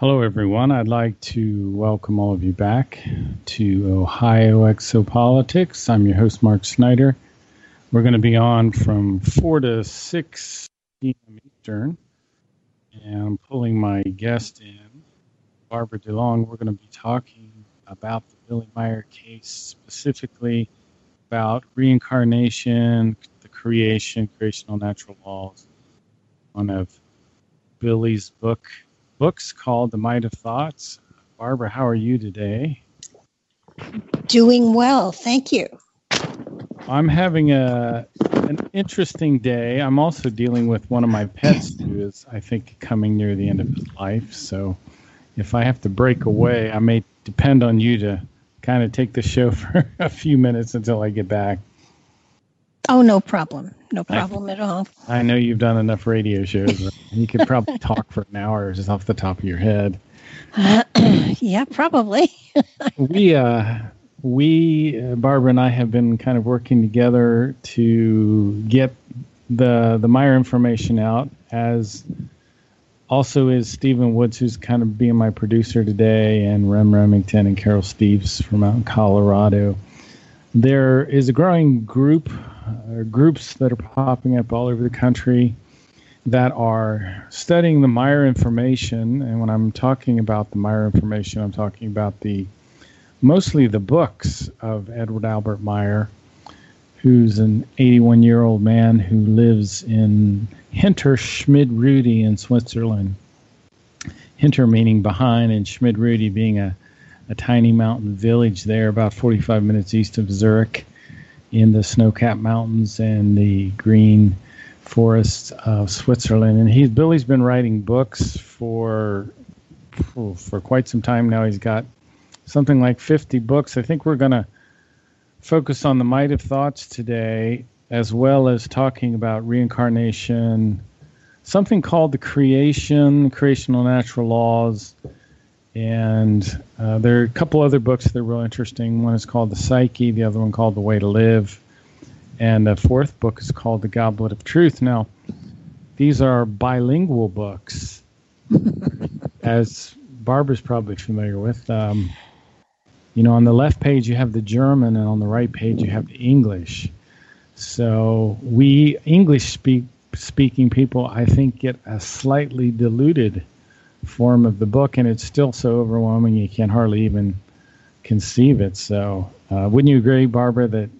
Hello, everyone. I'd like to welcome all of you back to Ohio Exopolitics. I'm your host, Mark Snyder. We're going to be on from 4 to 6 p.m. Eastern. And I'm pulling my guest in, Barbara DeLong. We're going to be talking about the Billy Meier case, specifically about reincarnation, the creation, creational natural laws. One of Billy's book books called The Might of Thoughts. Barbara, how are you today? Doing well, thank you. I'm having a an interesting day. I'm also dealing with one of my pets who is, I think, coming near the end of his life. So, if I have to break away, I may depend on you to kind of take the show for a few minutes until I get back. Oh, no problem. No problem I, at all. I know you've done enough radio shows. you could probably talk for an hour just off the top of your head. Uh, yeah, probably. we, uh, we, uh, Barbara and I have been kind of working together to get the the Meier information out, as also is Stephen Woods, who's kind of being my producer today, and Rem Remington and Carol Steves from out in Colorado. There is a growing group uh, groups that are popping up all over the country that are studying the Meier information. And when I'm talking about the Meier information, I'm talking about the mostly the books of Edward Albert Meier, who's an 81 year old man who lives in Hinter Schmidrüti in Switzerland. Hinter meaning behind, and Schmidrüti being a, a tiny mountain village there, about 45 minutes east of Zurich in the snow-capped mountains and the green forests of Switzerland. And he's Billy's been writing books for for quite some time now. He's got something like 50 books. I think we're going to focus on the might of thoughts today, as well as talking about reincarnation, something called the creation, creational natural laws, and uh, there are a couple other books that are real interesting. One is called The Psyche, the other one called The Way to Live. And the fourth book is called The Goblet of Truth. Now, these are bilingual books, as Barbara's probably familiar with. Um, you know, on the left page you have the German, and on the right page you have the English. So we English speak speaking people, I think, get a slightly diluted form of the book, and it's still so overwhelming you can't hardly even conceive it. So, uh, wouldn't you agree, Barbara, that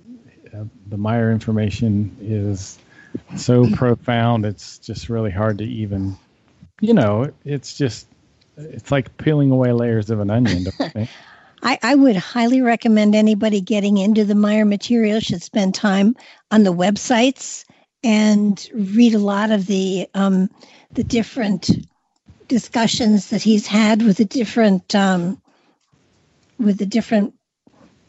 uh, the Meier information is so profound? It's just really hard to even, you know, it's just it's like peeling away layers of an onion. I, I would highly recommend anybody getting into the Meier material should spend time on the websites and read a lot of the um, the different discussions that he's had with the different um, with the different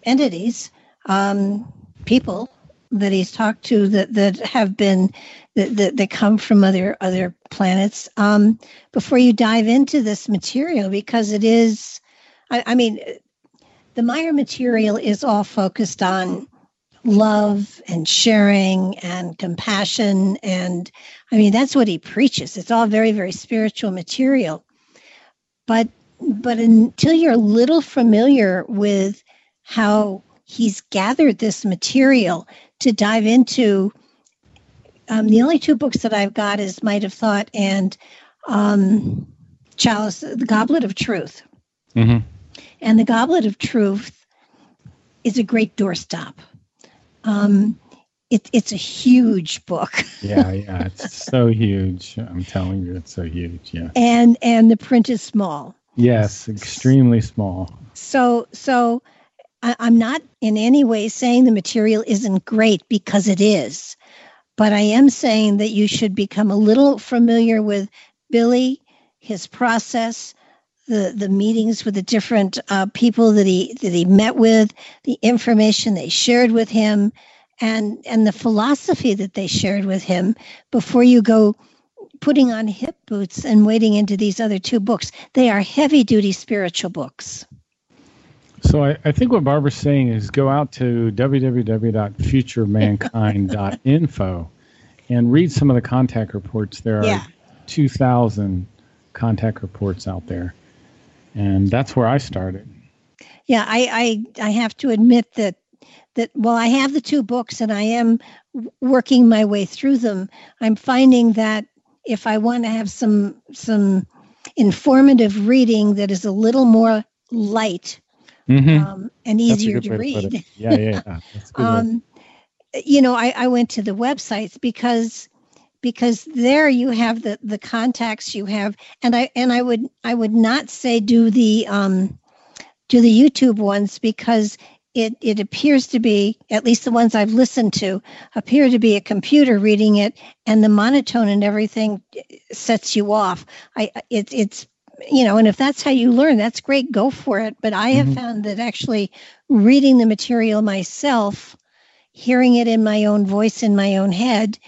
entities, um, people that he's talked to that that have been that that, that come from other other planets. Um, before you dive into this material, because it is, I, I mean, the Meier material is all focused on love and sharing and compassion. And i mean that's what he preaches. It's all very very spiritual material. But but until you're a little familiar with how he's gathered this material to dive into um, the only two books that i've got is might have thought and um, chalice the goblet of truth. Mm-hmm. and the goblet of truth is a great doorstop um, it, it's a huge book. yeah, yeah, it's so huge. I'm telling you, it's so huge. Yeah, and and the print is small. Yes, extremely small. So so, I, I'm not in any way saying the material isn't great because it is, but I am saying that you should become a little familiar with Billy, his process, the the meetings with the different uh, people that he that he met with, the information they shared with him, and and the philosophy that they shared with him before you go putting on hip boots and wading into these other two books. They are heavy duty spiritual books. So I, I think what Barbara's saying is go out to www.futuremankind.info and read some of the contact reports. There are yeah. 2,000 contact reports out there And that's where I started. Yeah, I, I, I have to admit that that while I have the two books and I am working my way through them, I'm finding that if I want to have some some informative reading that is a little more light mm-hmm. um, and easier to read. To yeah, yeah, yeah. um, you know, I, I went to the websites because because there you have the the contacts you have, and I and I would I would not say do the um, do the YouTube ones because it it appears to be at least the ones I've listened to appear to be a computer reading it, and the monotone and everything sets you off. I it, it's you know, and if that's how you learn, that's great. Go for it. But I have mm-hmm. found that actually reading the material myself, hearing it in my own voice in my own head,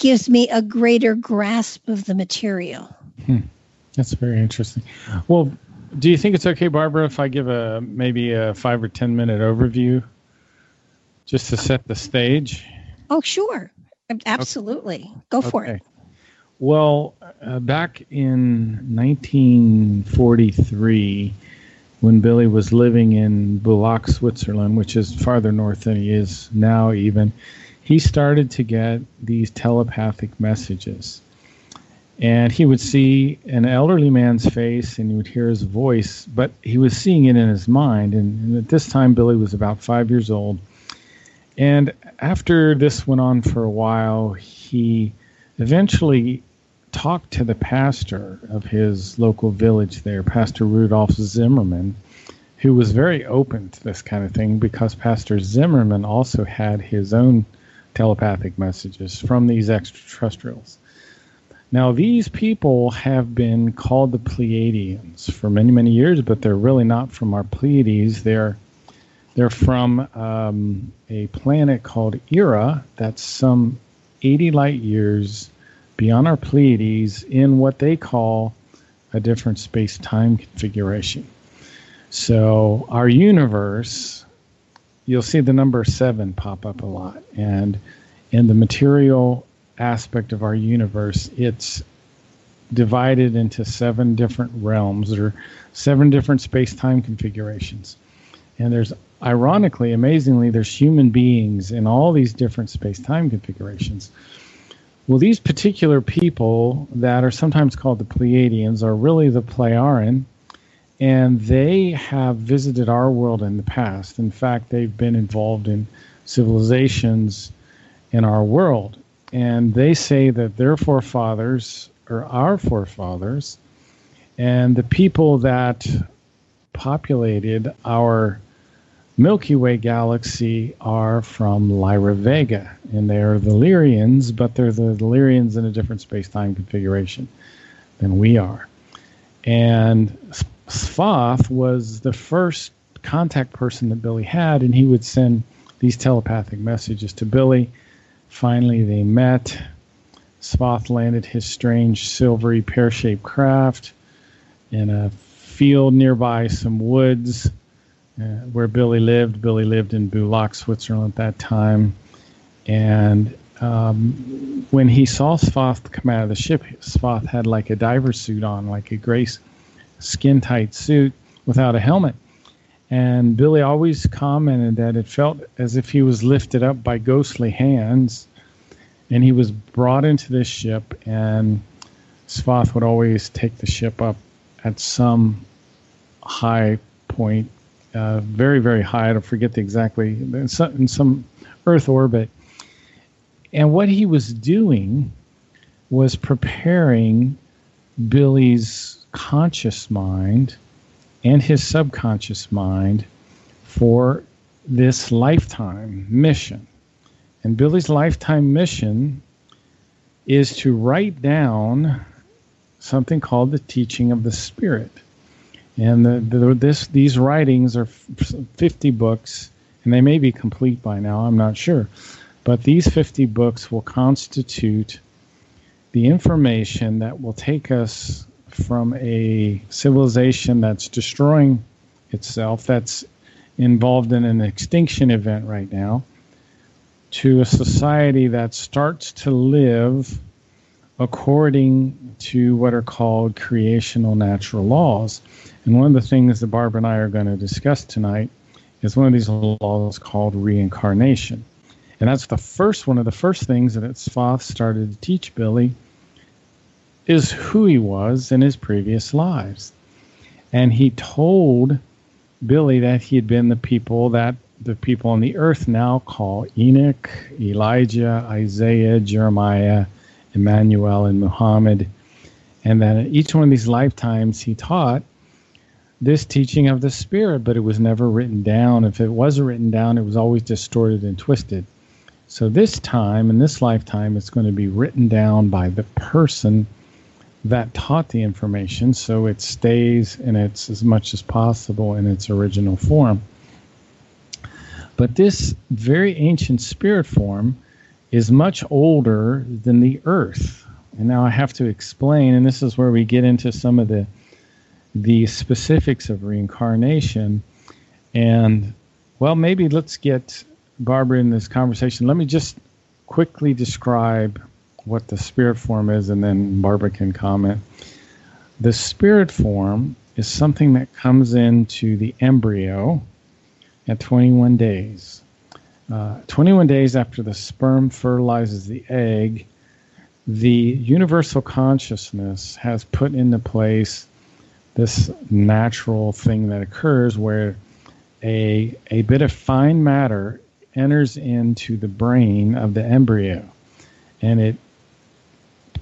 gives me a greater grasp of the material. Hmm. That's very interesting. Well, do you think it's okay, Barbara, if I give a maybe a five or ten minute overview, just to set the stage? Oh, sure, absolutely. Okay. Go for okay. it. Well, uh, back in 1943, when Billy was living in Bülach, Switzerland, which is farther north than he is now, even, he started to get these telepathic messages and he would see an elderly man's face and he would hear his voice, but he was seeing it in his mind. And, and, at this time, Billy was about five years old. And after this went on for a while, he eventually talked to the pastor of his local village there, Pastor Rudolph Zimmerman, who was very open to this kind of thing because Pastor Zimmerman also had his own telepathic messages from these extraterrestrials. Now, these people have been called the Pleiadians for many, many years, but they're really not from our Pleiades. They're they're from um, a planet called Erra that's some 80 light years beyond our Pleiades in what they call a different space time configuration. So, our universe, you'll see the number seven pop up a lot. And in the material aspect of our universe, it's divided into seven different realms or seven different space time configurations. And there's, ironically, amazingly, there's human beings in all these different space time configurations. Well, these particular people that are sometimes called the Pleiadians are really the Plejaren, and they have visited our world in the past. In fact, they've been involved in civilizations in our world and they say that their forefathers are our forefathers, and the people that populated our Milky Way galaxy are from Lyra Vega, and they are the Lyrians, but they're the Lyrians in a different space-time configuration than we are. And Sfath was the first contact person that Billy had, and he would send these telepathic messages to Billy Finally, they met. Sfath landed his strange silvery pear shaped craft in a field nearby some woods uh, where Billy lived. Billy lived in Bülach, Switzerland at that time. And um, when he saw Sfath come out of the ship, Sfath had like a diver suit on, like a gray skin tight suit without a helmet. And Billy always commented that it felt as if he was lifted up by ghostly hands. And he was brought into this ship, and Sfath would always take the ship up at some high point, uh, very, very high. I don't forget the exactly, in some, in some Earth orbit. And what he was doing was preparing Billy's conscious mind and his subconscious mind for this lifetime mission. And Billy's lifetime mission is to write down something called the teaching of the Spirit. And the, the, this, these writings are 50 books, and they may be complete by now, I'm not sure. But these 50 books will constitute the information that will take us from a civilization that's destroying itself, that's involved in an extinction event right now, to a society that starts to live according to what are called creational natural laws. And one of the things that Barbara and I are going to discuss tonight is one of these laws called reincarnation. And that's the first one of the first things that Sfath started to teach Billy is who he was in his previous lives. And he told Billy that he had been the people that the people on the earth now call Enoch, Elijah, Isaiah, Jeremiah, Emmanuel, and Muhammad. And that in each one of these lifetimes he taught this teaching of the Spirit, but it was never written down. If it was written down, it was always distorted and twisted. So this time, in this lifetime, it's going to be written down by the person that taught the information so it stays in its as much as possible in its original form. But this very ancient spirit form is much older than the earth. And now I have to explain, and this is where we get into some of the the specifics of reincarnation. And well, maybe let's get Barbara in this conversation. Let me just quickly describe what the spirit form is, and then Barbara can comment. The spirit form is something that comes into the embryo at 21 days. Uh, 21 days after the sperm fertilizes the egg, the universal consciousness has put into place this natural thing that occurs where a, a bit of fine matter enters into the brain of the embryo and it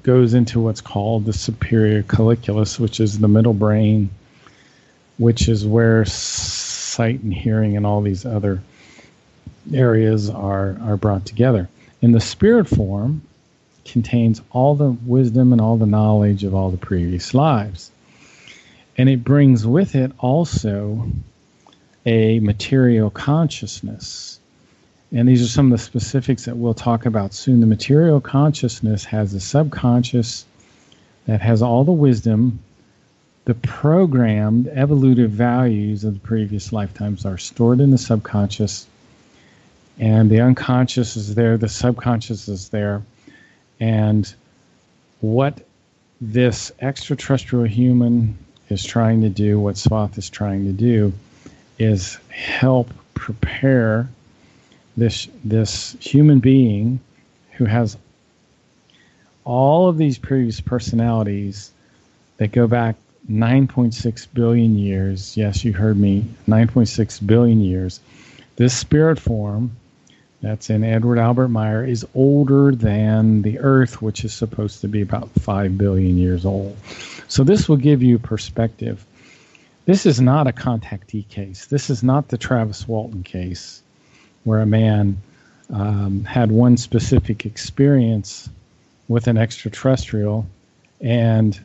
goes into what's called the superior colliculus, which is the middle brain, which is where sight and hearing and all these other areas are, are brought together. In the spirit form, contains all the wisdom and all the knowledge of all the previous lives. And it brings with it also a material consciousness. And these are some of the specifics that we'll talk about soon. The material consciousness has a subconscious that has all the wisdom. The programmed evolutive values of the previous lifetimes are stored in the subconscious, and the unconscious is there, the subconscious is there. And what this extraterrestrial human is trying to do, what Sfath is trying to do, is help prepare this this human being who has all of these previous personalities that go back 9.6 billion years. Yes, you heard me, 9.6 billion years. This spirit form that's in Edward Albert Meier is older than the Earth, which is supposed to be about 5 billion years old. So this will give you perspective. This is not a contactee case. This is not the Travis Walton case where a man um, had one specific experience with an extraterrestrial and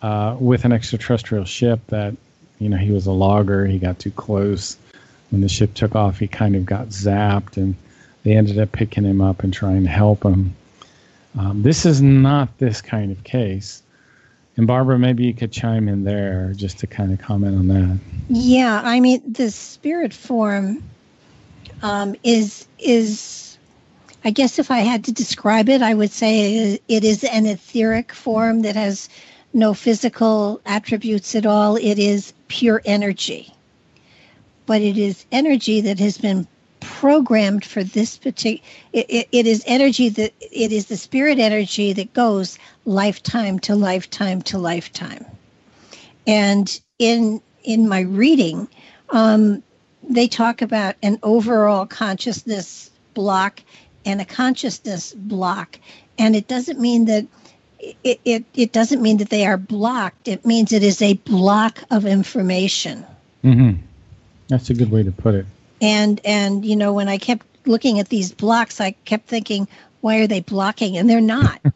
uh, with an extraterrestrial ship that, you know, he was a logger. He got too close. When the ship took off, he kind of got zapped and they ended up picking him up and trying to help him. Um, this is not this kind of case. And Barbara, maybe you could chime in there just to kind of comment on that. Yeah, I mean, the spirit form um, is is I guess if I had to describe it, I would say it is an etheric form that has no physical attributes at all. It is pure energy, but it is energy that has been programmed for this particular it, it, it is energy that it is the spirit energy that goes lifetime to lifetime to lifetime and in in my reading um, they talk about an overall consciousness block and a consciousness block. And it doesn't mean that it, it, it doesn't mean that they are blocked. It means it is a block of information. Mm-hmm. that's a good way to put it. And and you know when i kept looking at these blocks i kept thinking why are they blocking? And they're not.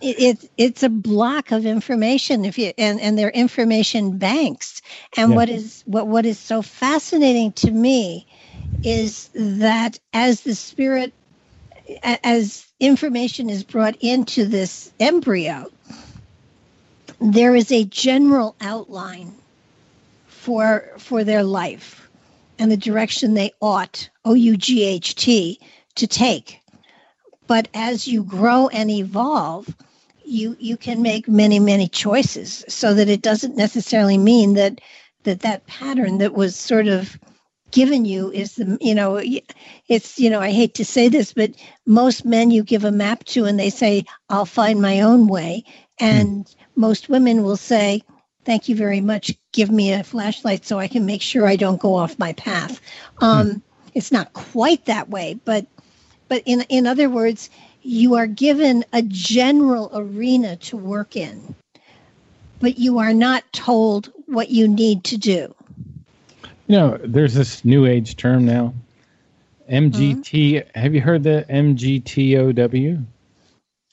It, it, it's a block of information if you and and they're information banks. And yeah. what is what what is so fascinating to me is that as the spirit as information is brought into this embryo there is a general outline for for their life and the direction they ought o u g h t to take. But as you grow and evolve, you you can make many many choices. So that it doesn't necessarily mean that that that pattern that was sort of given you is the you know it's you know i hate to say this but most men you give a map to and they say i'll find my own way. And mm. most women will say thank you very much. Give me a flashlight so i can make sure i don't go off my path. Um, mm. it's not quite that way but but in in other words you are given a general arena to work in but you are not told what you need to do you know, there's this new age term now. MGT. Mm-hmm. Have you heard the MGTOW?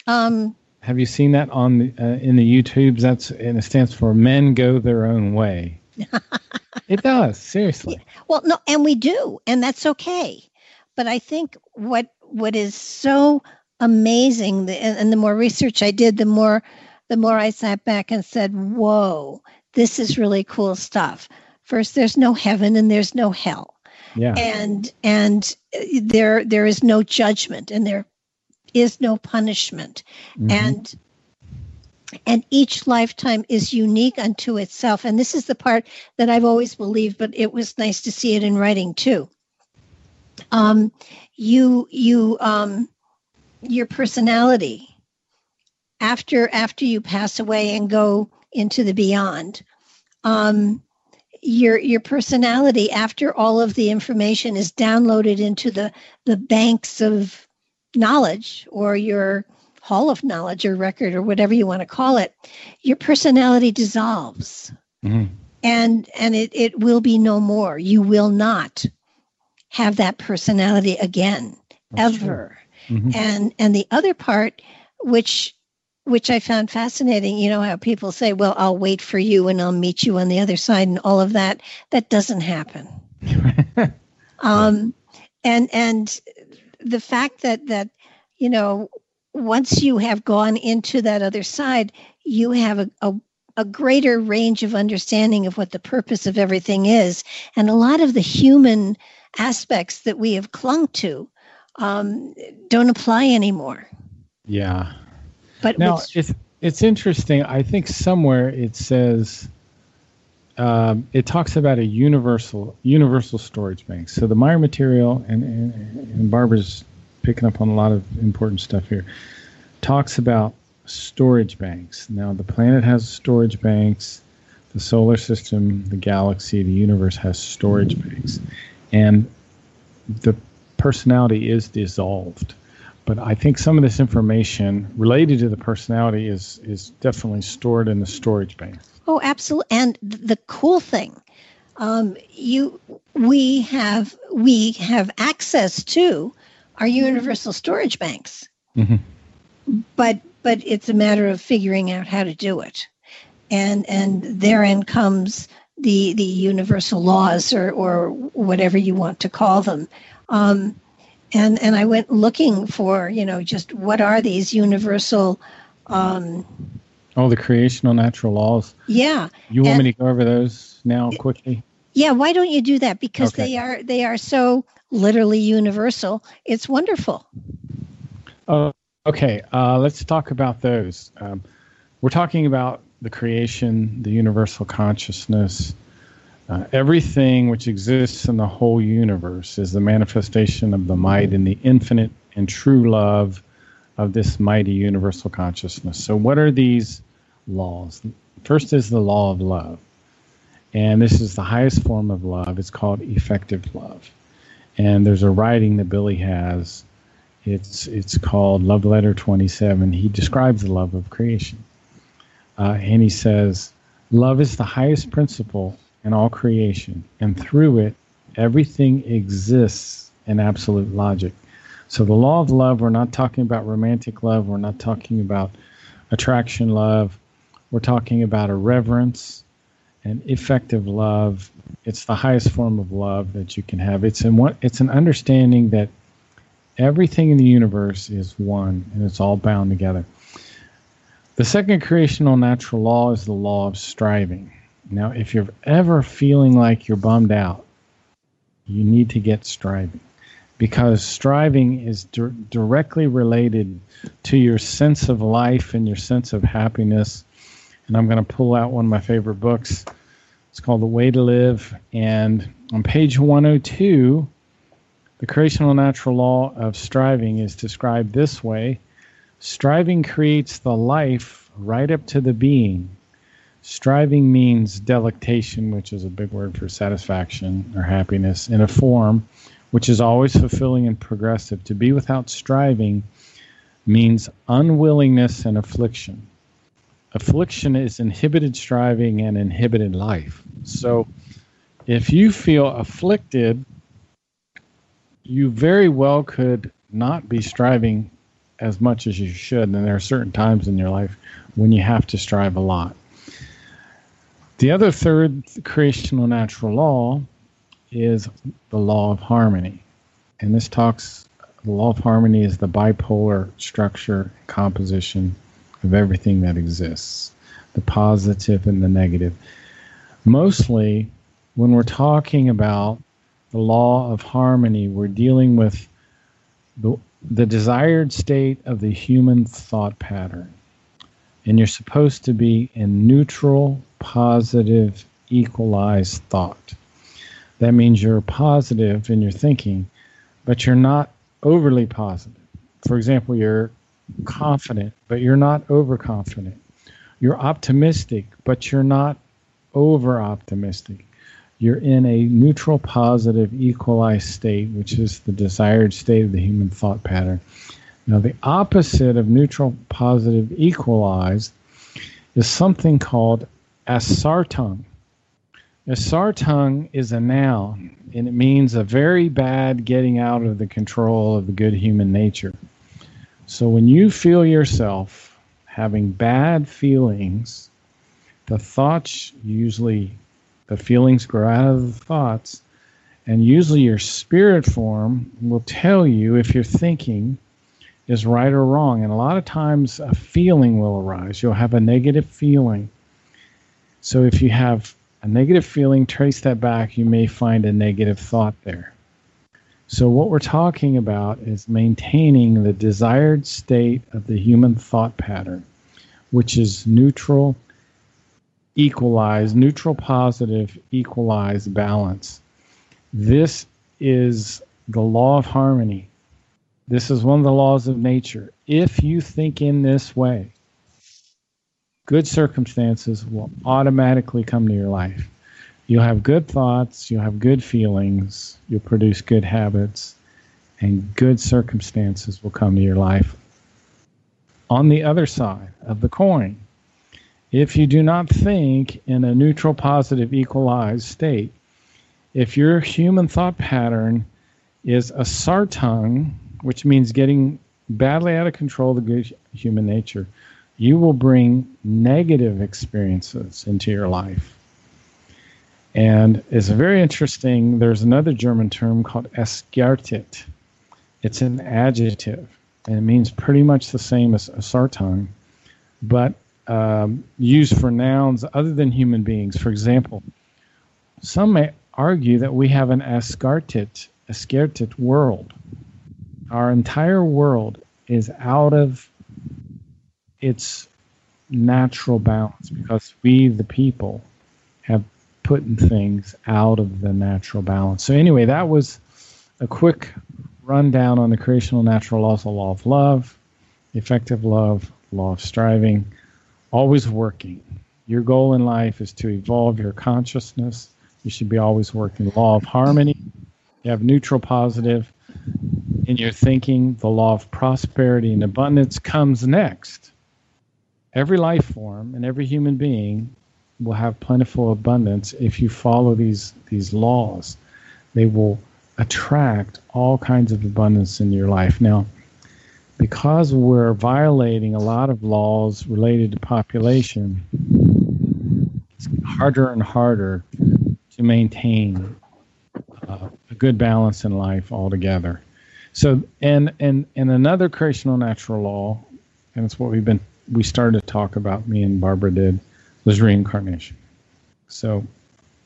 Um, have you seen that on the, uh, in the YouTubes? That's and it stands for Men Go Their Own Way. it does seriously. Well, no, and we do, and that's okay. But I think what what is so amazing, and, and the more research I did, the more the more I sat back and said, "Whoa, this is really cool stuff." First, there's no heaven and there's no hell. Yeah. And and there there is no judgment and there is no punishment. Mm-hmm. And and each lifetime is unique unto itself. And this is the part that I've always believed, but it was nice to see it in writing too. Um, you you um, your personality after after you pass away and go into the beyond. Um, your your personality after all of the information is downloaded into the the banks of knowledge or your hall of knowledge or record or whatever you want to call it your personality dissolves. Mm-hmm. and and it, it will be no more. You will not have that personality again That's ever mm-hmm. and and the other part which which I found fascinating. You know how people say, "Well, I'll wait for you and I'll meet you on the other side," and all of that. That doesn't happen. um, and and the fact that that you know once you have gone into that other side, you have a, a a greater range of understanding of what the purpose of everything is, and a lot of the human aspects that we have clung to um, don't apply anymore. Yeah, but now it's it's interesting. I think somewhere it says um, it talks about a universal universal storage bank. So the Meier material and, and, and Barbara's picking up on a lot of important stuff here. Talks about storage banks. Now the planet has storage banks. The solar system, the galaxy, the universe has storage banks, and the personality is dissolved but I think some of this information related to the personality is is definitely stored in the storage bank. Oh, absolutely. And the cool thing, um, you we have we have access to our universal storage banks, mm-hmm. but but it's a matter of figuring out how to do it, and and therein comes the the universal laws or or whatever you want to call them. Um, and and I went looking for you know just what are these universal. Um, oh, the creational natural laws. Yeah. You want and, me to go over those now quickly? Yeah. Why don't you do that? Because okay. they are they are so literally universal. It's wonderful. Oh, okay. Uh, let's talk about those. Um, we're talking about the creation, the universal consciousness, uh, everything which exists in the whole universe is the manifestation of the might and the infinite and true love of this mighty universal consciousness. So, what are these laws? First is the law of love. And this is the highest form of love. It's called effective love. And there's a writing that Billy has. It's it's called Love Letter 27. He describes the love of creation. Uh, and he says, Love is the highest principle in all creation, and through it, everything exists in absolute logic. So, the law of love, we're not talking about romantic love, we're not talking about attraction love, we're talking about a reverence and effective love. It's the highest form of love that you can have. It's in what it's an understanding that everything in the universe is one and it's all bound together. The second creational natural law is the law of striving. Now, if you're ever feeling like you're bummed out, you need to get striving because striving is di- directly related to your sense of life and your sense of happiness. And I'm going to pull out one of my favorite books. It's called The Way to Live. And on page 102, the creational natural law of striving is described this way Striving creates the life right up to the being. Striving means delectation, which is a big word for satisfaction or happiness, in a form which is always fulfilling and progressive. To be without striving means unwillingness and affliction. Affliction is inhibited striving and inhibited life. So if you feel afflicted, you very well could not be striving as much as you should. And there are certain times in your life when you have to strive a lot. The other third creational natural law is the law of harmony. And this talks, the law of harmony is the bipolar structure composition of everything that exists, the positive and the negative. Mostly, when we're talking about the law of harmony, we're dealing with the, the desired state of the human thought pattern. And you're supposed to be in neutral, positive, equalized thought. That means you're positive in your thinking, but you're not overly positive. For example, you're confident, but you're not overconfident. You're optimistic, but you're not over optimistic. You're in a neutral, positive, equalized state, which is the desired state of the human thought pattern. Now, the opposite of neutral, positive, equalized is something called Ausartung. Ausartung is a noun, and it means a very bad getting out of the control of the good human nature. So when you feel yourself having bad feelings, the thoughts usually, the feelings grow out of the thoughts, and usually your spirit form will tell you if your thinking is right or wrong. And a lot of times a feeling will arise. You'll have a negative feeling. So if you have a negative feeling, trace that back, you may find a negative thought there. So, what we're talking about is maintaining the desired state of the human thought pattern, which is neutral, equalized, neutral, positive, equalize, balance. This is the law of harmony. This is one of the laws of nature. If you think in this way, good circumstances will automatically come to your life. You'll have good thoughts, you'll have good feelings, you'll produce good habits, and good circumstances will come to your life. On the other side of the coin, if you do not think in a neutral, positive, equalized state, if your human thought pattern is Ausartung, which means getting badly out of control of the human nature, you will bring negative experiences into your life. And it's very interesting. There's another German term called eskartet. It's an adjective, and it means pretty much the same as Ausartung, but um, used for nouns other than human beings. For example, some may argue that we have an eskartet, eskartet world. Our entire world is out of its natural balance because we, the people, have putting things out of the natural balance. So anyway, that was a quick rundown on the creational natural laws, the law of love, the effective love, law of striving, always working. Your goal in life is to evolve your consciousness. You should be always working. Law of harmony. You have neutral positive in your thinking. The law of prosperity and abundance comes next. Every life form and every human being will have plentiful abundance if you follow these these laws. They will attract all kinds of abundance in your life. Now, because we're violating a lot of laws related to population, it's harder and harder to maintain uh, a good balance in life altogether. So, and and and another creational natural law, and it's what we've been we started to talk about. Me and Barbara did was reincarnation. So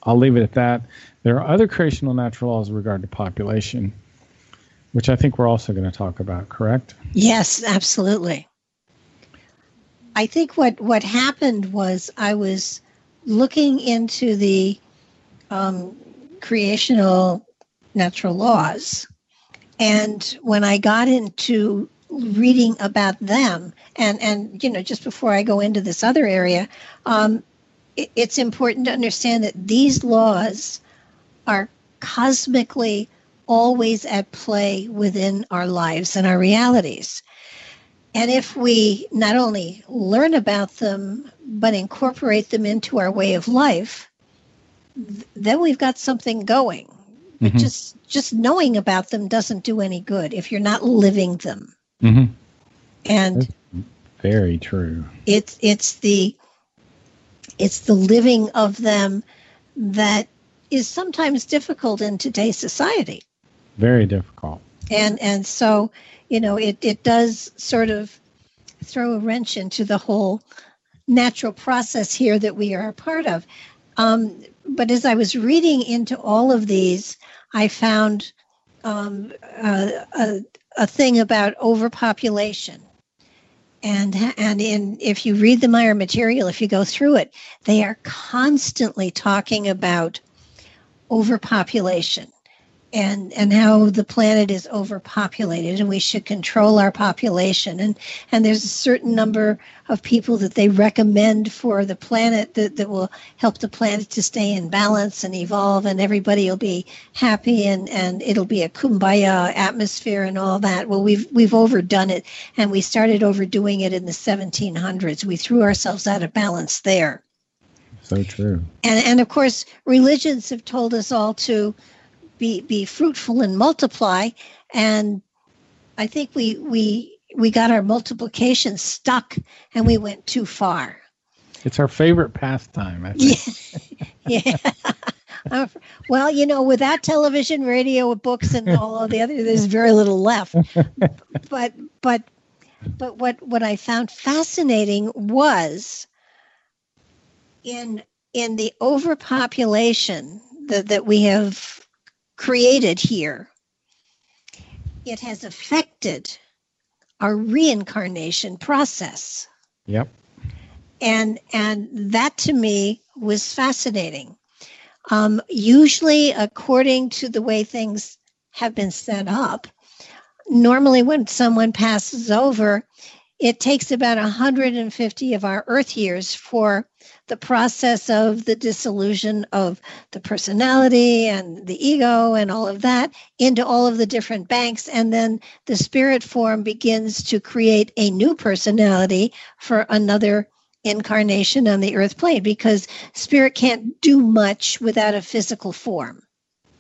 I'll leave it at that. There are other creational natural laws with regard to population. Which I think we're also going to talk about, correct? Yes, absolutely. I think what, what happened was I was looking into the um, creational natural laws. And when I got into reading about them, and, and you know, just before I go into this other area, um, it, it's important to understand that these laws are cosmically always at play within our lives and our realities. And if we not only learn about them, but incorporate them into our way of life, th- then we've got something going. But mm-hmm. just just knowing about them doesn't do any good if you're not living them. Mm-hmm. And That's very true. It's it's the it's the living of them that is sometimes difficult in today's society. Very difficult. And and so, you know, it, it does sort of throw a wrench into the whole natural process here that we are a part of. Um, but as I was reading into all of these, I found um, a, a, a thing about overpopulation and and in if you read the Meier material, if you go through it, they are constantly talking about overpopulation and and how the planet is overpopulated and we should control our population. And and there's a certain number of people that they recommend for the planet that, that will help the planet to stay in balance and evolve and everybody will be happy and and it'll be a kumbaya atmosphere and all that. Well we've we've overdone it and we started overdoing it in the 1700s we threw ourselves out of balance there. So true. And and of course religions have told us all to be be fruitful and multiply. And i think we we we got our multiplication stuck and we went too far. It's our favorite pastime i think. Yeah, yeah. Uh, well you know without television radio books and all of the other there's very little left. But but but what what i found fascinating was in in the overpopulation that, that we have created here, it has affected our reincarnation process. Yep. And and that to me was fascinating. Um, usually, according to the way things have been set up, normally when someone passes over, it takes about 150 of our Earth years for the process of the dissolution of the personality and the ego and all of that into all of the different banks. And then the spirit form begins to create a new personality for another incarnation on the earth plane because spirit can't do much without a physical form.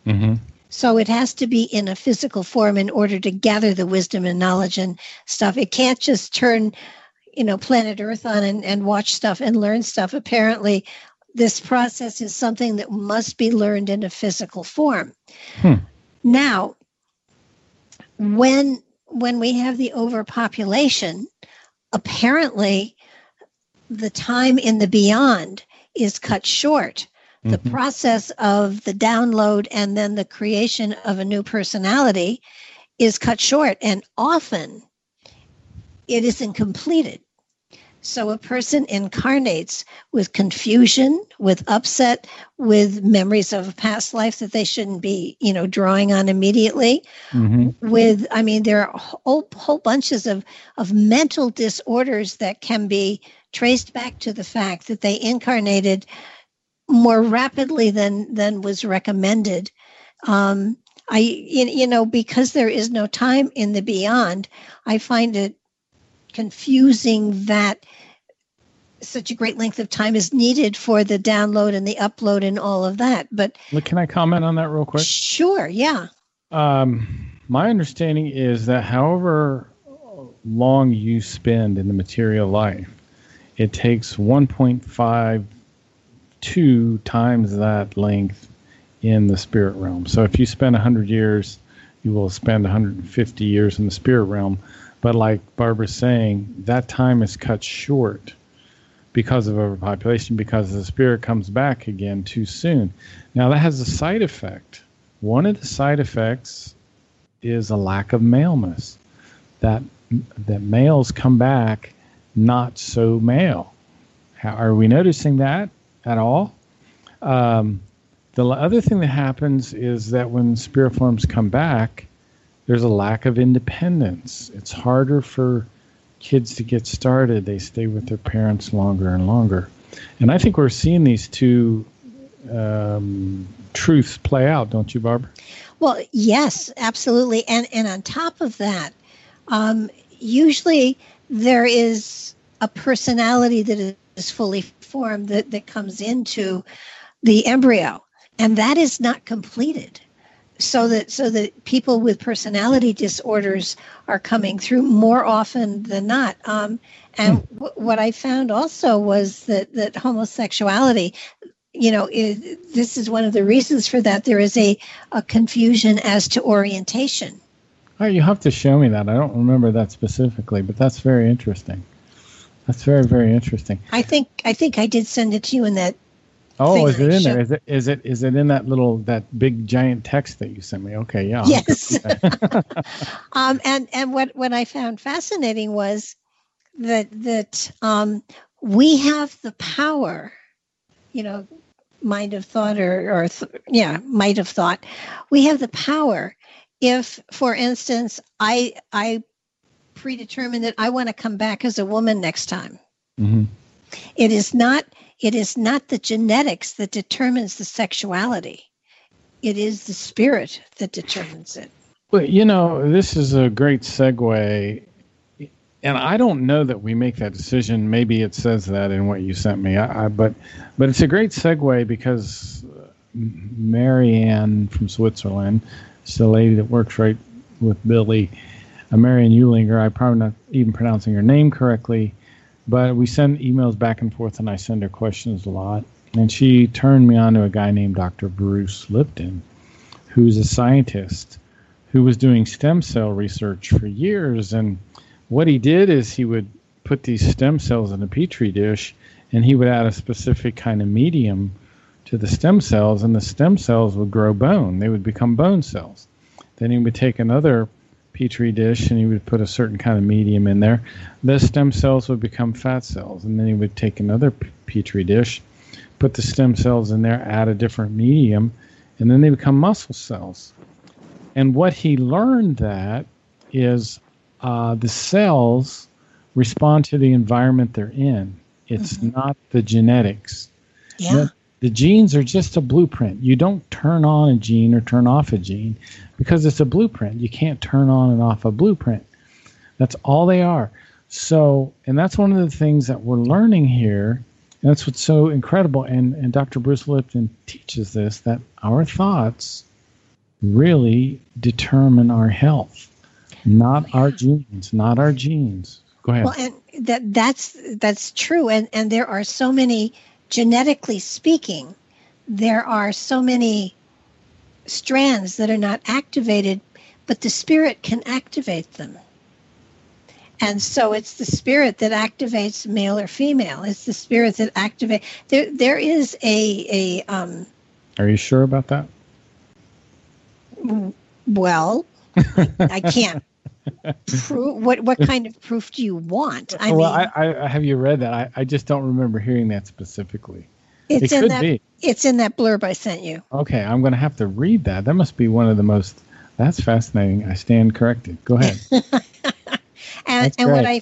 Mm-hmm. So it has to be in a physical form in order to gather the wisdom and knowledge and stuff. It can't just turn you know planet earth on and, and watch stuff and learn stuff apparently this process is something that must be learned in a physical form hmm. now when when we have the overpopulation apparently the time in the beyond is cut short the mm-hmm. process of the download and then the creation of a new personality is cut short and often it isn't completed so a person incarnates with confusion, with upset, with memories of a past life that they shouldn't be, you know, drawing on immediately. Mm-hmm. With, I mean, there are whole whole bunches of of mental disorders that can be traced back to the fact that they incarnated more rapidly than than was recommended. Um, I, you know, because there is no time in the beyond, I find it confusing that such a great length of time is needed for the download and the upload and all of that. But can I comment on that real quick? Sure, yeah. Um, my understanding is that however long you spend in the material life, it takes 1.52 times that length in the spirit realm. So if you spend 100 years, you will spend 150 years in the spirit realm. But like Barbara's saying, that time is cut short because of overpopulation because the spirit comes back again too soon. Now that has a side effect. One of the side effects is a lack of maleness. That that males come back not so male. How, are we noticing that at all? Um, the other thing that happens is that when spirit forms come back, there's a lack of independence. It's harder for kids to get started. They stay with their parents longer and longer. And I think we're seeing these two um, truths play out, don't you, Barbara? Well, yes, absolutely. And and on top of that, um, usually there is a personality that is fully formed that, that comes into the embryo, and that is not completed. So that so that people with personality disorders are coming through more often than not. Um, and hmm. w- what I found also was that that homosexuality, you know, is, this is one of the reasons for that. There is a, a confusion as to orientation. Oh, you have to show me that. I don't remember that specifically, but that's very interesting. That's very very interesting. I think I think I did send it to you in that. Oh, is it in there? Is it is it is it in that little that big giant text that you sent me? Okay, yeah. Yes. um, and and what what I found fascinating was that that um, we have the power, you know, mind of thought or or th- yeah, might have thought. We have the power if, for instance, I I predetermine that I want to come back as a woman next time. Mm-hmm. It is not it is not the genetics that determines the sexuality. It is the spirit that determines it. Well, you know, this is a great segue. And I don't know that we make that decision. Maybe it says that in what you sent me. I, I, but, but it's a great segue because Marianne from Switzerland, she's a lady that works right with Billy uh, Marion Eulinger. I'm probably not even pronouncing her name correctly, but we send emails back and forth, and I send her questions a lot. And she turned me on to a guy named Dr. Bruce Lipton, who's a scientist who was doing stem cell research for years. And what he did is he would put these stem cells in a petri dish, and he would add a specific kind of medium to the stem cells, and the stem cells would grow bone. They would become bone cells. Then he would take another petri dish and he would put a certain kind of medium in there, the stem cells would become fat cells. And then he would take another petri dish, put the stem cells in there, add a different medium, and then they become muscle cells. And what he learned that is uh, the cells respond to the environment they're in. It's mm-hmm. not the genetics. Yeah. The genes are just a blueprint. You don't turn on a gene or turn off a gene because it's a blueprint. You can't turn on and off a blueprint. That's all they are. So, and that's one of the things that we're learning here. And that's what's so incredible. And, and Dr. Bruce Lipton teaches this that our thoughts really determine our health, not our genes, not our genes. Go ahead. Well, and that that's that's true. And and there are so many genetically speaking, there are so many strands that are not activated, but the spirit can activate them. And so it's the spirit that activates male or female. It's the spirit that activates. There, there is a a. Um, Are you sure about that? Well, I, I can't. Prove what what kind of proof do you want? I well, mean, I, I have you read that? I, I just don't remember hearing that specifically. It's it in that. Be. It's in that blurb I sent you. Okay, I'm going to have to read that. That must be one of the most. That's fascinating. I stand corrected. Go ahead. and and what I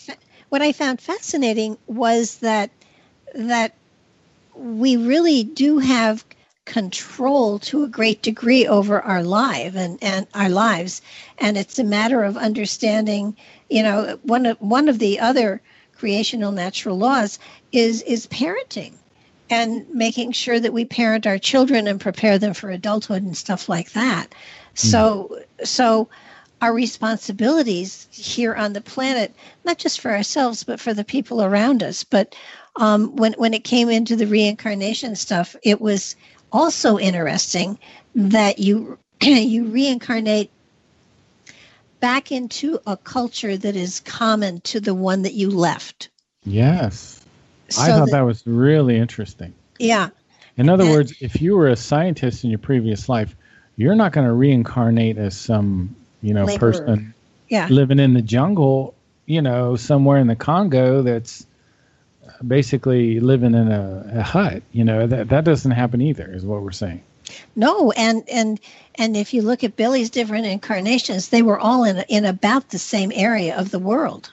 what I found fascinating was that that we really do have control to a great degree over our life and, and our lives and it's a matter of understanding you know one of one of the other creational natural laws is is parenting and making sure that we parent our children and prepare them for adulthood and stuff like that. Mm. So, so our responsibilities here on the planet, not just for ourselves, but for the people around us. But um, when when it came into the reincarnation stuff, it was also interesting that you you reincarnate back into a culture that is common to the one that you left. Yes. So I thought that, that was really interesting. Yeah. In other and, words, if you were a scientist in your previous life, you're not going to reincarnate as some you know, Laborer. person Yeah. living in the jungle, you know, somewhere in the Congo that's basically living in a, a hut. You know, that that doesn't happen either, is what we're saying. No, and and and if you look at Billy's different incarnations, they were all in in about the same area of the world.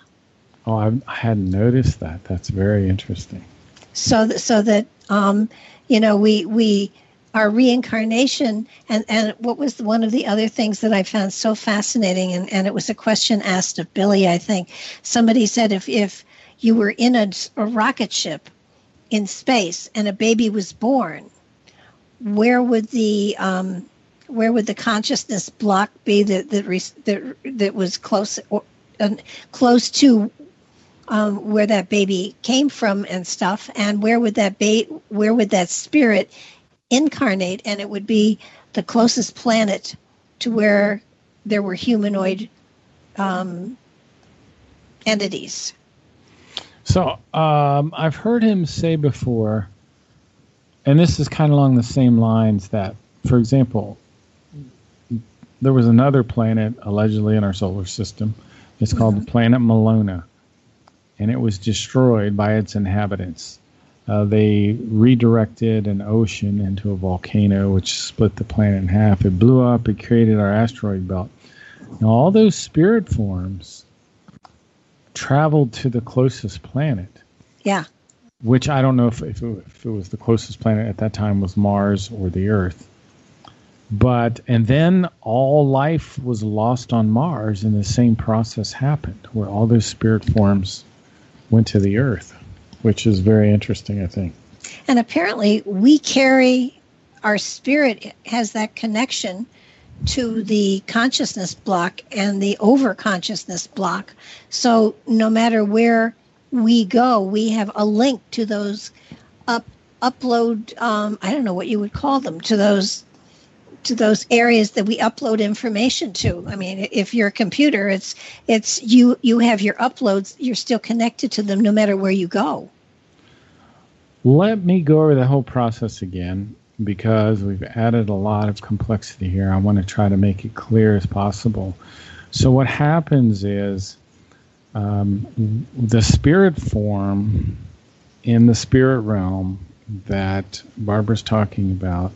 Oh, I, I hadn't noticed that. That's very interesting. So that so that um, you know we we our reincarnation and and what was the, one of the other things that I found so fascinating and and it was a question asked of Billy. I think somebody said if if you were in a, a rocket ship in space and a baby was born, where would the um, where would the consciousness block be that that that, that was close or, uh, close to um, where that baby came from and stuff, and where would that ba- where would that spirit incarnate? And it would be the closest planet to where there were humanoid um, entities. So um, I've heard him say before, and this is kind of along the same lines that, for example, there was another planet allegedly in our solar system. It's called the planet Malona, and it was destroyed by its inhabitants. Uh, they redirected an ocean into a volcano, which split the planet in half. It blew up. It created our asteroid belt. Now, all those spirit forms traveled to the closest planet, Yeah, which I don't know if, if, it, if it was the closest planet at that time was Mars or the Earth. But, and then all life was lost on Mars, and the same process happened where all those spirit forms went to the Earth, which is very interesting, I think. and apparently we carry our spirit has that connection to the consciousness block and the over consciousness block. So no matter where we go, we have a link to those up upload. Um, I don't know what you would call them to those to those areas that we upload information to. I mean, if you're a computer, it's it's you you have your uploads. You're still connected to them no matter where you go. Let me go over the whole process again because we've added a lot of complexity here. I want to try to make it clear as possible. So, what happens is um, the spirit form in the spirit realm that Barbara's talking about,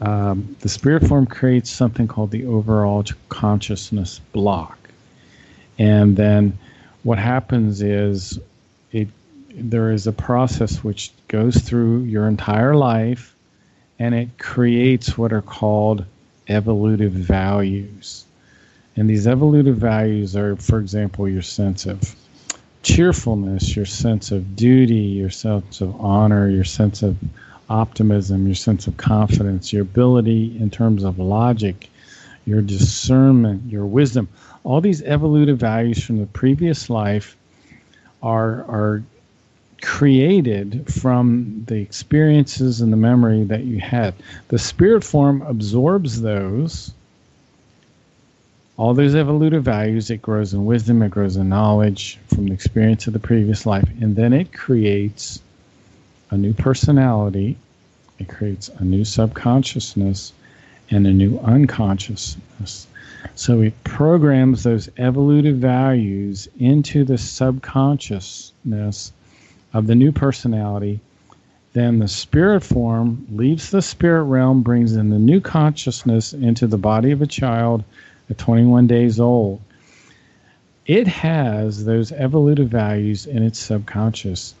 um, the spirit form creates something called the overall consciousness block. And then what happens is it there is a process which goes through your entire life and it creates what are called evolutive values. And these evolutive values are, for example, your sense of cheerfulness, your sense of duty, your sense of honor, your sense of optimism, your sense of confidence, your ability in terms of logic, your discernment, your wisdom. All these evolutive values from the previous life are are created from the experiences and the memory that you had. The spirit form absorbs those, all those evolutive values. It grows in wisdom, it grows in knowledge from the experience of the previous life, and then it creates a new personality, it creates a new subconsciousness, and a new unconsciousness. So it programs those evolutive values into the subconsciousness of the new personality. Then the spirit form leaves the spirit realm, brings in the new consciousness into the body of a child at 21 days old. It has those evolutive values in its subconscious,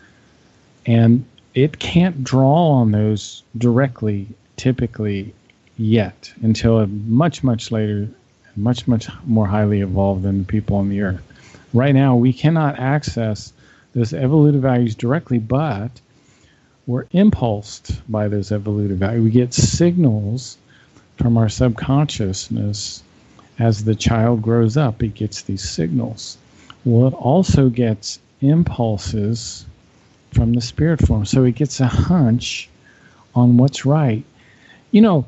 and it can't draw on those directly, typically, yet until a much, much later, much, much more highly evolved than the people on the earth. Right now, we cannot access those evolutive values directly, but we're impulsed by those evolutive values. We get signals from our subconsciousness as the child grows up. It gets these signals. Well, it also gets impulses from the spirit form. So it gets a hunch on what's right. You know,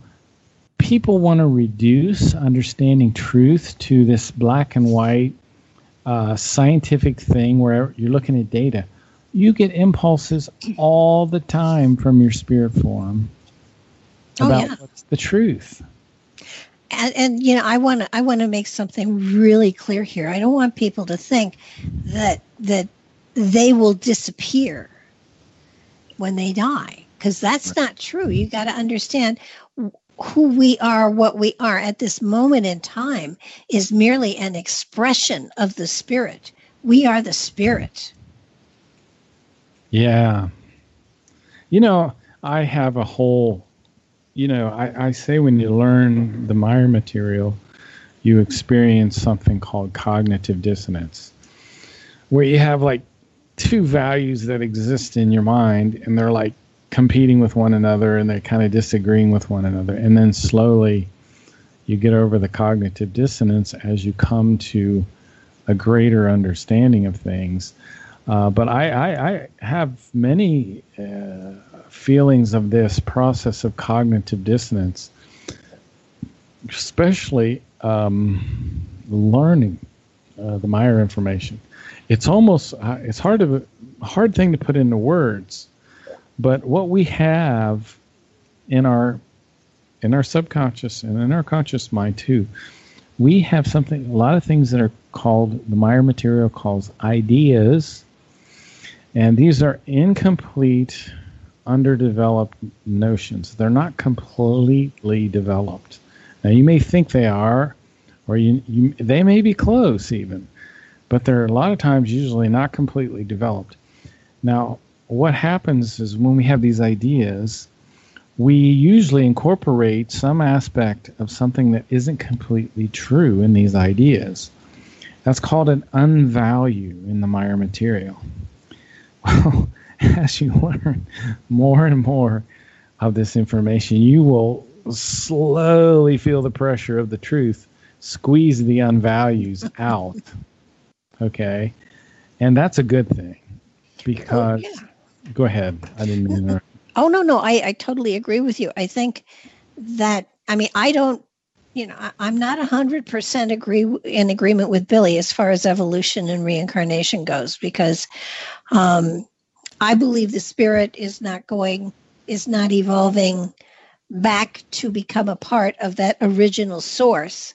people want to reduce understanding truth to this black and white uh, scientific thing where you're looking at data. You get impulses all the time from your spirit form Oh, about yeah. what's the truth. and, and you know i want to i want to make something really clear here i don't want people to think that that they will disappear when they die because that's not true you got to understand who we are what we are at this moment in time is merely an expression of the spirit. We are the spirit. Yeah. You know i have a whole you know, I, I say when you learn the Meier material, you experience something called cognitive dissonance, where you have like two values that exist in your mind and they're like competing with one another and they're kind of disagreeing with one another. And then slowly you get over the cognitive dissonance as you come to a greater understanding of things. Uh, but I, I, I, have many uh, feelings of this process of cognitive dissonance, especially um, learning uh, the Meier information. It's almost uh, it's hard to hard thing to put into words, but what we have in our in our subconscious and in our conscious mind too, we have something a lot of things that are called the Meier material calls ideas, and these are incomplete underdeveloped notions. They're not completely developed. Now, you may think they are, or you, you, they may be close even, but they're a lot of times usually not completely developed. Now, what happens is when we have these ideas, we usually incorporate some aspect of something that isn't completely true in these ideas. That's called an unvalue in the Meier material. Well, as you learn more and more of this information, you will slowly feel the pressure of the truth squeeze the unvalues out. Okay. And that's a good thing oh, because oh, yeah. Go ahead. I didn't mean to. Oh, no, no. I, I totally agree with you. I think that, I mean, I don't, you know, I, I'm not 100% agree in agreement with Billy as far as evolution and reincarnation goes because um, I believe the spirit is not going, is not evolving back to become a part of that original source.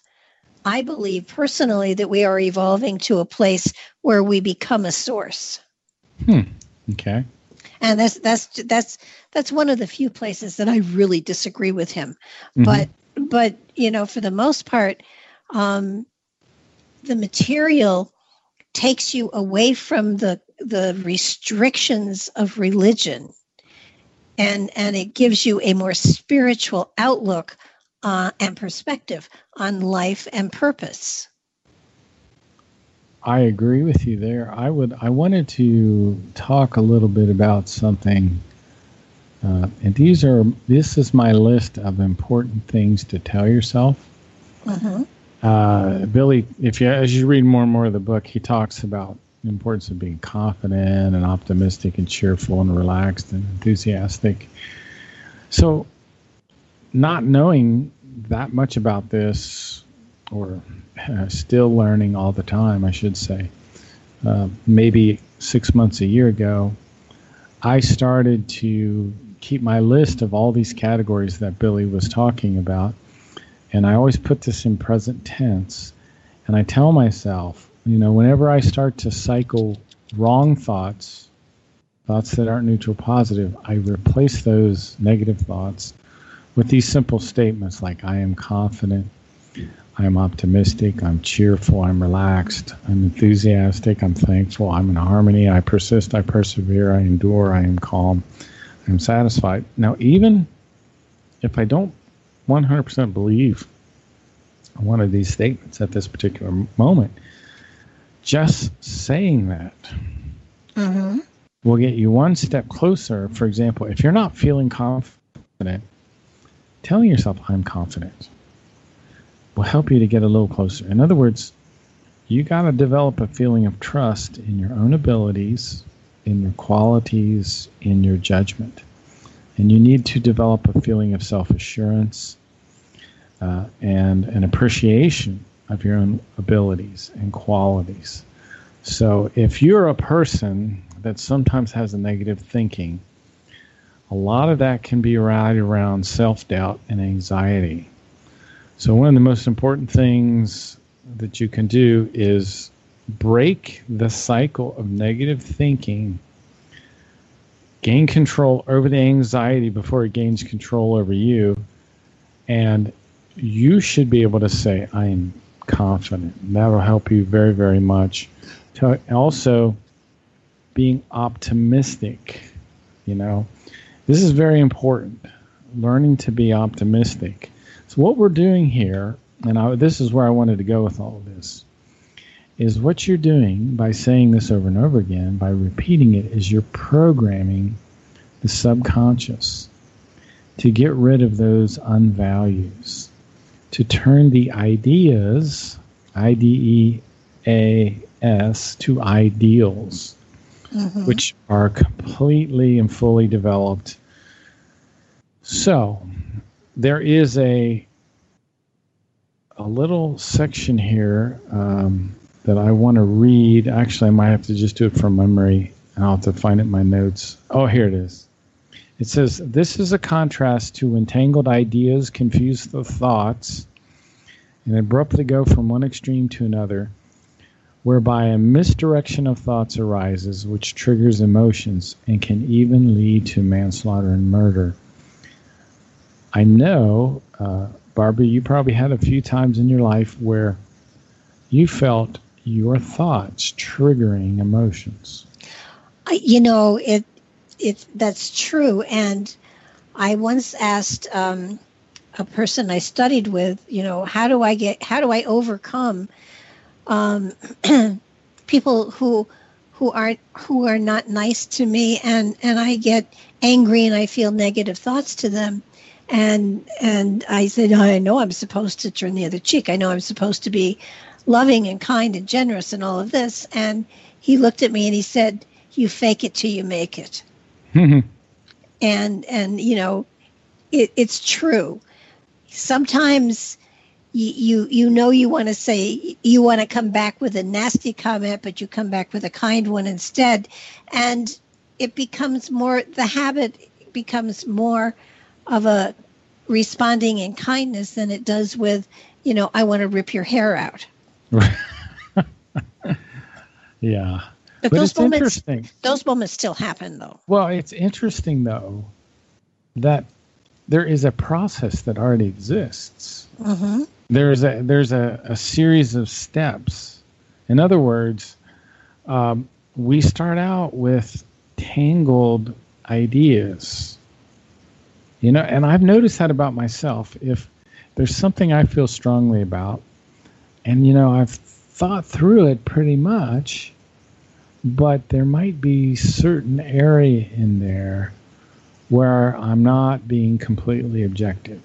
I believe personally that we are evolving to a place where we become a source. Hmm. Okay. And that's that's that's that's one of the few places that I really disagree with him. Mm-hmm. But but you know, for the most part, um, the material takes you away from the the restrictions of religion and and it gives you a more spiritual outlook uh, and perspective on life and purpose i agree with you there i would i wanted to talk a little bit about something uh, and these are this is my list of important things to tell yourself uh-huh. uh, billy if you as you read more and more of the book he talks about the importance of being confident and optimistic and cheerful and relaxed and enthusiastic. So, not knowing that much about this, or uh, still learning all the time, I should say, uh, maybe six months, a year ago, I started to keep my list of all these categories that Billy was talking about. And I always put this in present tense. And I tell myself, you know, whenever I start to cycle wrong thoughts, thoughts that aren't neutral positive, I replace those negative thoughts with these simple statements like I am confident, I am optimistic, I'm cheerful, I'm relaxed, I'm enthusiastic, I'm thankful, I'm in harmony, I persist, I persevere, I endure, I am calm, I'm satisfied. Now, even if I don't 100% believe one of these statements at this particular moment, just saying that mm-hmm. will get you one step closer. For example, if you're not feeling confident, telling yourself, I'm confident, will help you to get a little closer. In other words, you got to develop a feeling of trust in your own abilities, in your qualities, in your judgment. And you need to develop a feeling of self assurance uh, and an appreciation of your own abilities and qualities. So if you're a person that sometimes has a negative thinking, a lot of that can be right around self doubt and anxiety. So, one of the most important things that you can do is break the cycle of negative thinking, gain control over the anxiety before it gains control over you, and you should be able to say, I am confident. That will help you very, very much. Also, being optimistic, you know, this is very important. Learning to be optimistic. So, what we're doing here, and I, this is where I wanted to go with all of this, is what you're doing by saying this over and over again, by repeating it, is you're programming the subconscious to get rid of those unvalues, to turn the ideas, I D E A S, to ideals, mm-hmm. which are completely and fully developed. So, there is a a little section here um, that I want to read. Actually, I might have to just do it from memory. I'll have to find it in my notes. Oh, here it is. It says, This is a contrast to entangled ideas, confuse the thoughts, and abruptly go from one extreme to another, whereby a misdirection of thoughts arises, which triggers emotions and can even lead to manslaughter and murder. I know, uh, Barbara, you probably had a few times in your life where you felt your thoughts triggering emotions. You know, it it that's true. And I once asked um, a person I studied with, you know, how do I get, how do I overcome um, people who who aren't who are not nice to me, and and I get angry and I feel negative thoughts to them. And and I said, I know I'm supposed to turn the other cheek. I know I'm supposed to be loving and kind and generous and all of this. And he looked at me and he said, "You fake it till you make it." Mm-hmm. And and you know, it, it's true. Sometimes you, you you know you want to say you want to come back with a nasty comment, but you come back with a kind one instead, and it becomes more the habit becomes more of a responding in kindness than it does with you know I want to rip your hair out. yeah. But, but those moments, those moments still happen, though. Well, it's interesting though that there is a process that already exists. Mm-hmm. There's a there's a, a series of steps. In other words, um, we start out with tangled ideas. You know, and I've noticed that about myself. If there's something I feel strongly about, and you know, I've thought through it pretty much, but there might be certain area in there where I'm not being completely objective.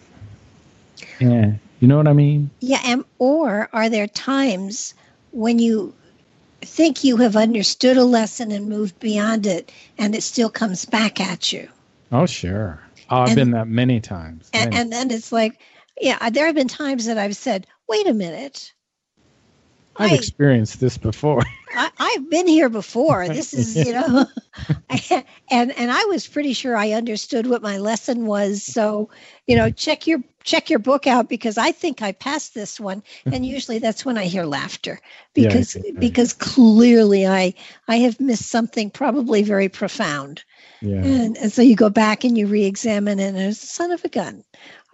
And you know what I mean? Yeah, and or are there times when you think you have understood a lesson and moved beyond it and it still comes back at you? Oh, sure. Oh, I've and, been that many times. And, and then it's like, yeah, uh, there have been times that I've said, wait a minute. I've I, experienced this before. I, have been here before. This is, you know, and and I was pretty sure I understood what my lesson was. So, you know, check your check your book out because I think I passed this one. And usually that's when I hear laughter because yeah, because clearly I I have missed something probably very profound. Yeah. And, and so you go back and you re-examine and it's a son of a gun.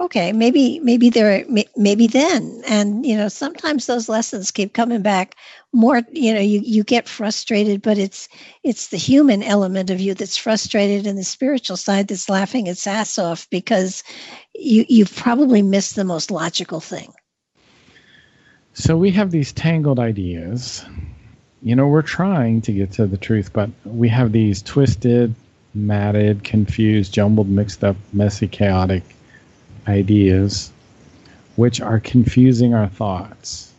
Okay maybe maybe there maybe then. And you know sometimes those lessons keep coming back more you know you, you get frustrated but it's it's the human element of you that's frustrated and the spiritual side that's laughing its ass off because you you've probably missed the most logical thing. So we have these tangled ideas. You know we're trying to get to the truth but we have these twisted matted confused jumbled mixed up messy chaotic ideas which are confusing our thoughts.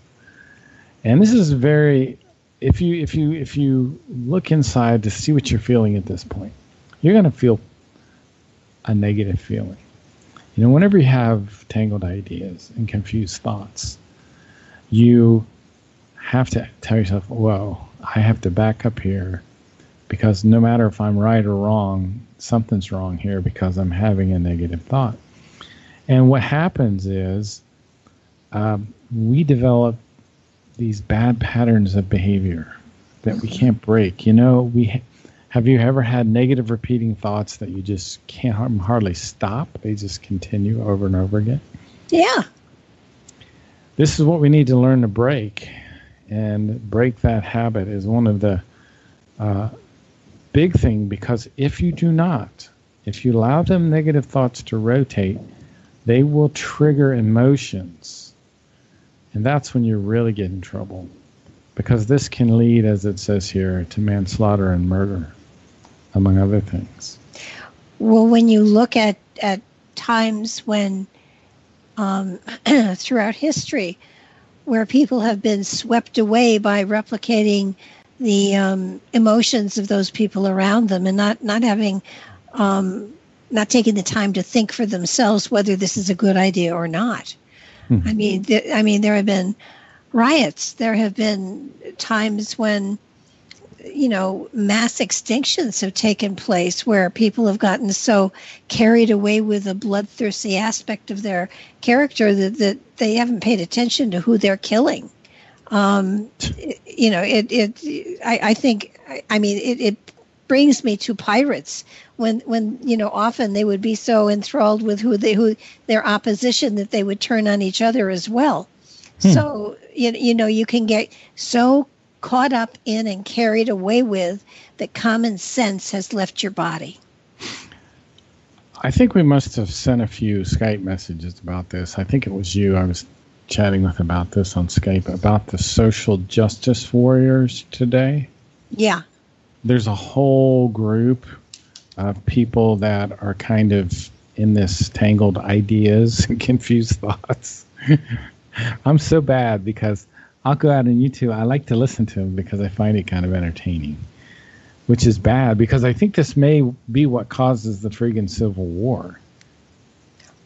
And this is very if you if you if you look inside to see what you're feeling at this point, you're going to feel a negative feeling. You know, whenever you have tangled ideas and confused thoughts, you have to tell yourself, "Whoa, I have to back up here because no matter if I'm right or wrong, something's wrong here because I'm having a negative thought." And what happens is um, we develop these bad patterns of behavior that we can't break. You know, we have you ever had negative repeating thoughts that you just can't hardly stop? They just continue over and over again. Yeah. This is what we need to learn to break, and break that habit is one of the uh, big thing because if you do not, if you allow them negative thoughts to rotate, they will trigger emotions. And that's when you really get in trouble. Because this can lead, as it says here, to manslaughter and murder, among other things. Well, when you look at, at times when um, throughout history where people have been swept away by replicating the um, emotions of those people around them and not, not having um, not taking the time to think for themselves whether this is a good idea or not. Mm-hmm. I mean, th- I mean, there have been riots. There have been times when, you know, mass extinctions have taken place where people have gotten so carried away with the bloodthirsty aspect of their character that, that they haven't paid attention to who they're killing. Um, you know, it, it, I, I think, I, I mean, it, it brings me to pirates when when you know often they would be so enthralled with who they who their opposition that they would turn on each other as well. Hmm. so you, you know you can get so caught up in and carried away with that common sense has left your body. I think we must have sent a few skype messages about this. I think it was you. I was chatting with about this on skype about the social justice warriors today yeah there's a whole group of people that are kind of in this tangled ideas and confused thoughts. I'm so bad because I'll go out on YouTube. I like to listen to them because I find it kind of entertaining, which is bad because I think this may be what causes the friggin' Civil War.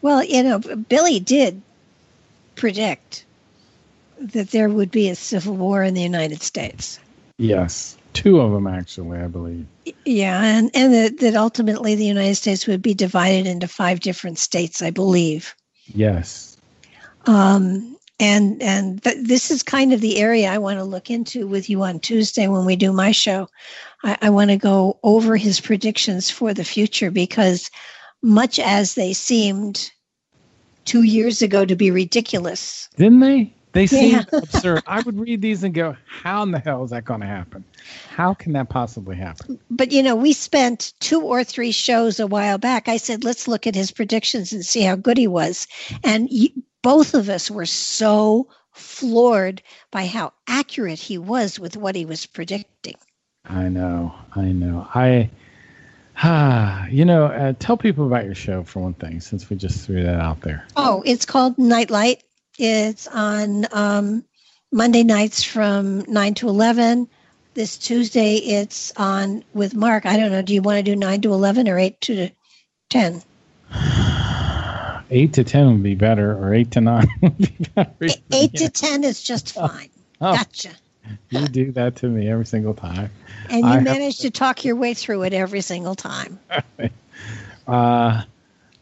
Well, you know, Billy did predict that there would be a civil war in the United States. Yes. Two of them, actually, I believe. Yeah, and and that, that ultimately the United States would be divided into five different states, I believe. Yes. Um, and and th- this is kind of the area I want to look into with you on Tuesday when we do my show. I, I want to go over his predictions for the future because, much as they seemed two years ago to be ridiculous, didn't they? They seem yeah. absurd. I would read these and go, "How in the hell is that going to happen? How can that possibly happen?" But you know, we spent two or three shows a while back. I said, "Let's look at his predictions and see how good he was," and both of us were so floored by how accurate he was with what he was predicting. I know, I know. I, you know, uh, tell people about your show for one thing, since we just threw that out there. Oh, it's called Nightlight it's on um, Monday nights from 9 to 11. This Tuesday, it's on with Mark. I don't know. Do you want to do 9 to 11 or 8 to 10? 8 to 10 would be better, or 8 to 9 would be better. 8, 8 to 10 is just oh. fine. Oh, gotcha. You do that to me every single time. And you I manage have... to talk your way through it every single time. uh,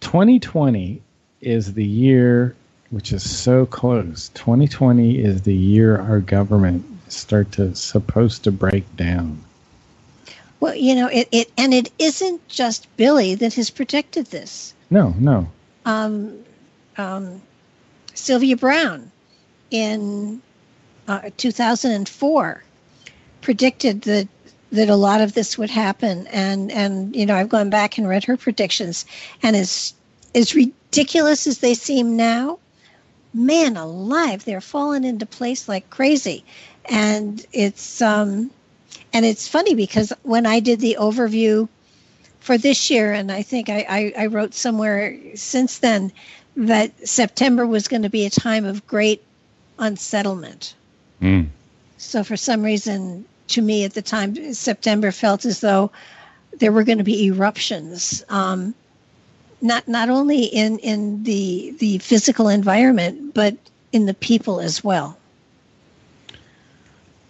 2020 is the year which is so close. 2020 is the year our government start to supposed to break down. Well, you know, it, it and it isn't just Billy that has predicted this. No, no. Um, um, Sylvia Browne in uh, 2004 predicted that that a lot of this would happen, and and you know I've gone back and read her predictions, and as as ridiculous as they seem now, man alive, they're falling into place like crazy. And it's um and it's funny because when I did the overview for this year, and I think I, I, I wrote somewhere since then that September was going to be a time of great unsettlement. Mm. So for some reason, to me at the time, September felt as though there were going to be eruptions. Um, not not only in in the the physical environment but in the people as well.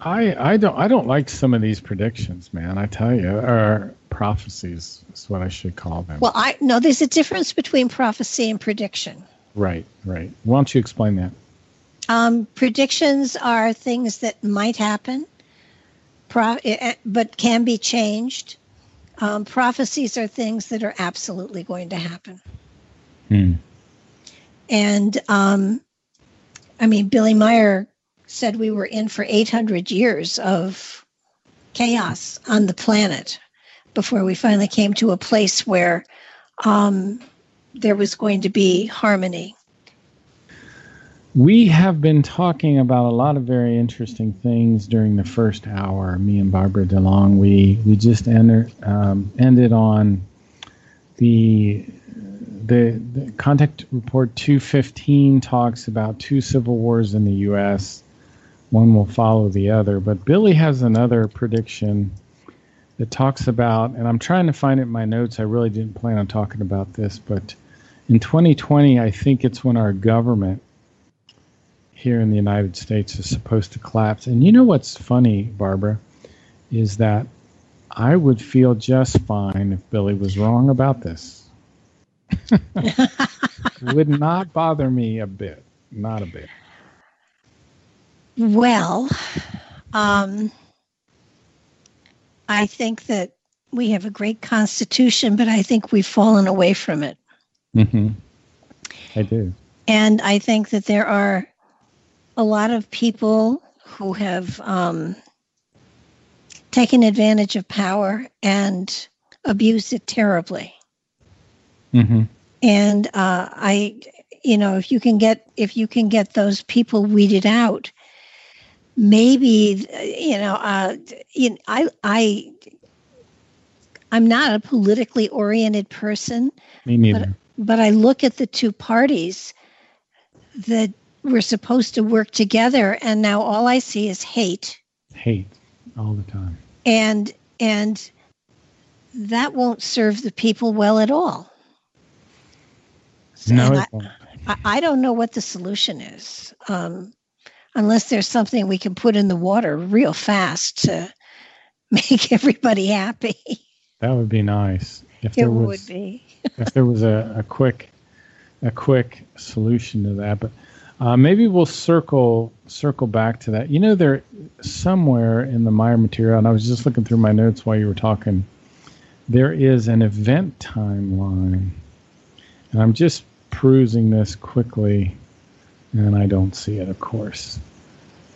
I i don't i don't like some of these predictions man. I tell you or prophecies is what i should call them. Well i know there's a difference between prophecy and prediction. Right right. Why don't you explain that Um, predictions are things that might happen, pro- eh, eh, but can be changed. Um, prophecies are things that are absolutely going to happen. Hmm. And um, I mean, Billy Meier said we were in for 800 years of chaos on the planet before we finally came to a place where um, there was going to be harmony. We have been talking about a lot of very interesting things during the first hour. Me and Barbara DeLong, we we just entered, um, ended on the, the the contact report 215 talks about two civil wars in the U.S. One will follow the other, but Billy has another prediction that talks about, and I'm trying to find it in my notes. I really didn't plan on talking about this, but in 2020, I think it's when our government here in the United States is supposed to collapse. And you know what's funny, Barbara, is that I would feel just fine if Billy was wrong about this. would not bother me a bit. Not a bit. Well, um, I think that we have a great constitution, but I think we've fallen away from it. Mm-hmm. I do. And I think that there are a lot of people who have um, taken advantage of power and abused it terribly. Mm-hmm. And uh, I, you know, if you can get if you can get those people weeded out, maybe you know, uh, you know, I I I'm not a politically oriented person. Me neither. But, but I look at the two parties that were supposed to work together, and now all I see is hate. Hate all the time. And and that won't serve the people well at all. No, I. I, I don't know what the solution is, um, unless there's something we can put in the water real fast to make everybody happy. That would be nice. If there It there would be. if there was a, a quick, a quick solution to that, but uh, maybe we'll circle circle back to that. You know, there somewhere in the Meier material, and I was just looking through my notes while you were talking. There is an event timeline, and I'm just perusing this quickly, and I don't see it. Of course,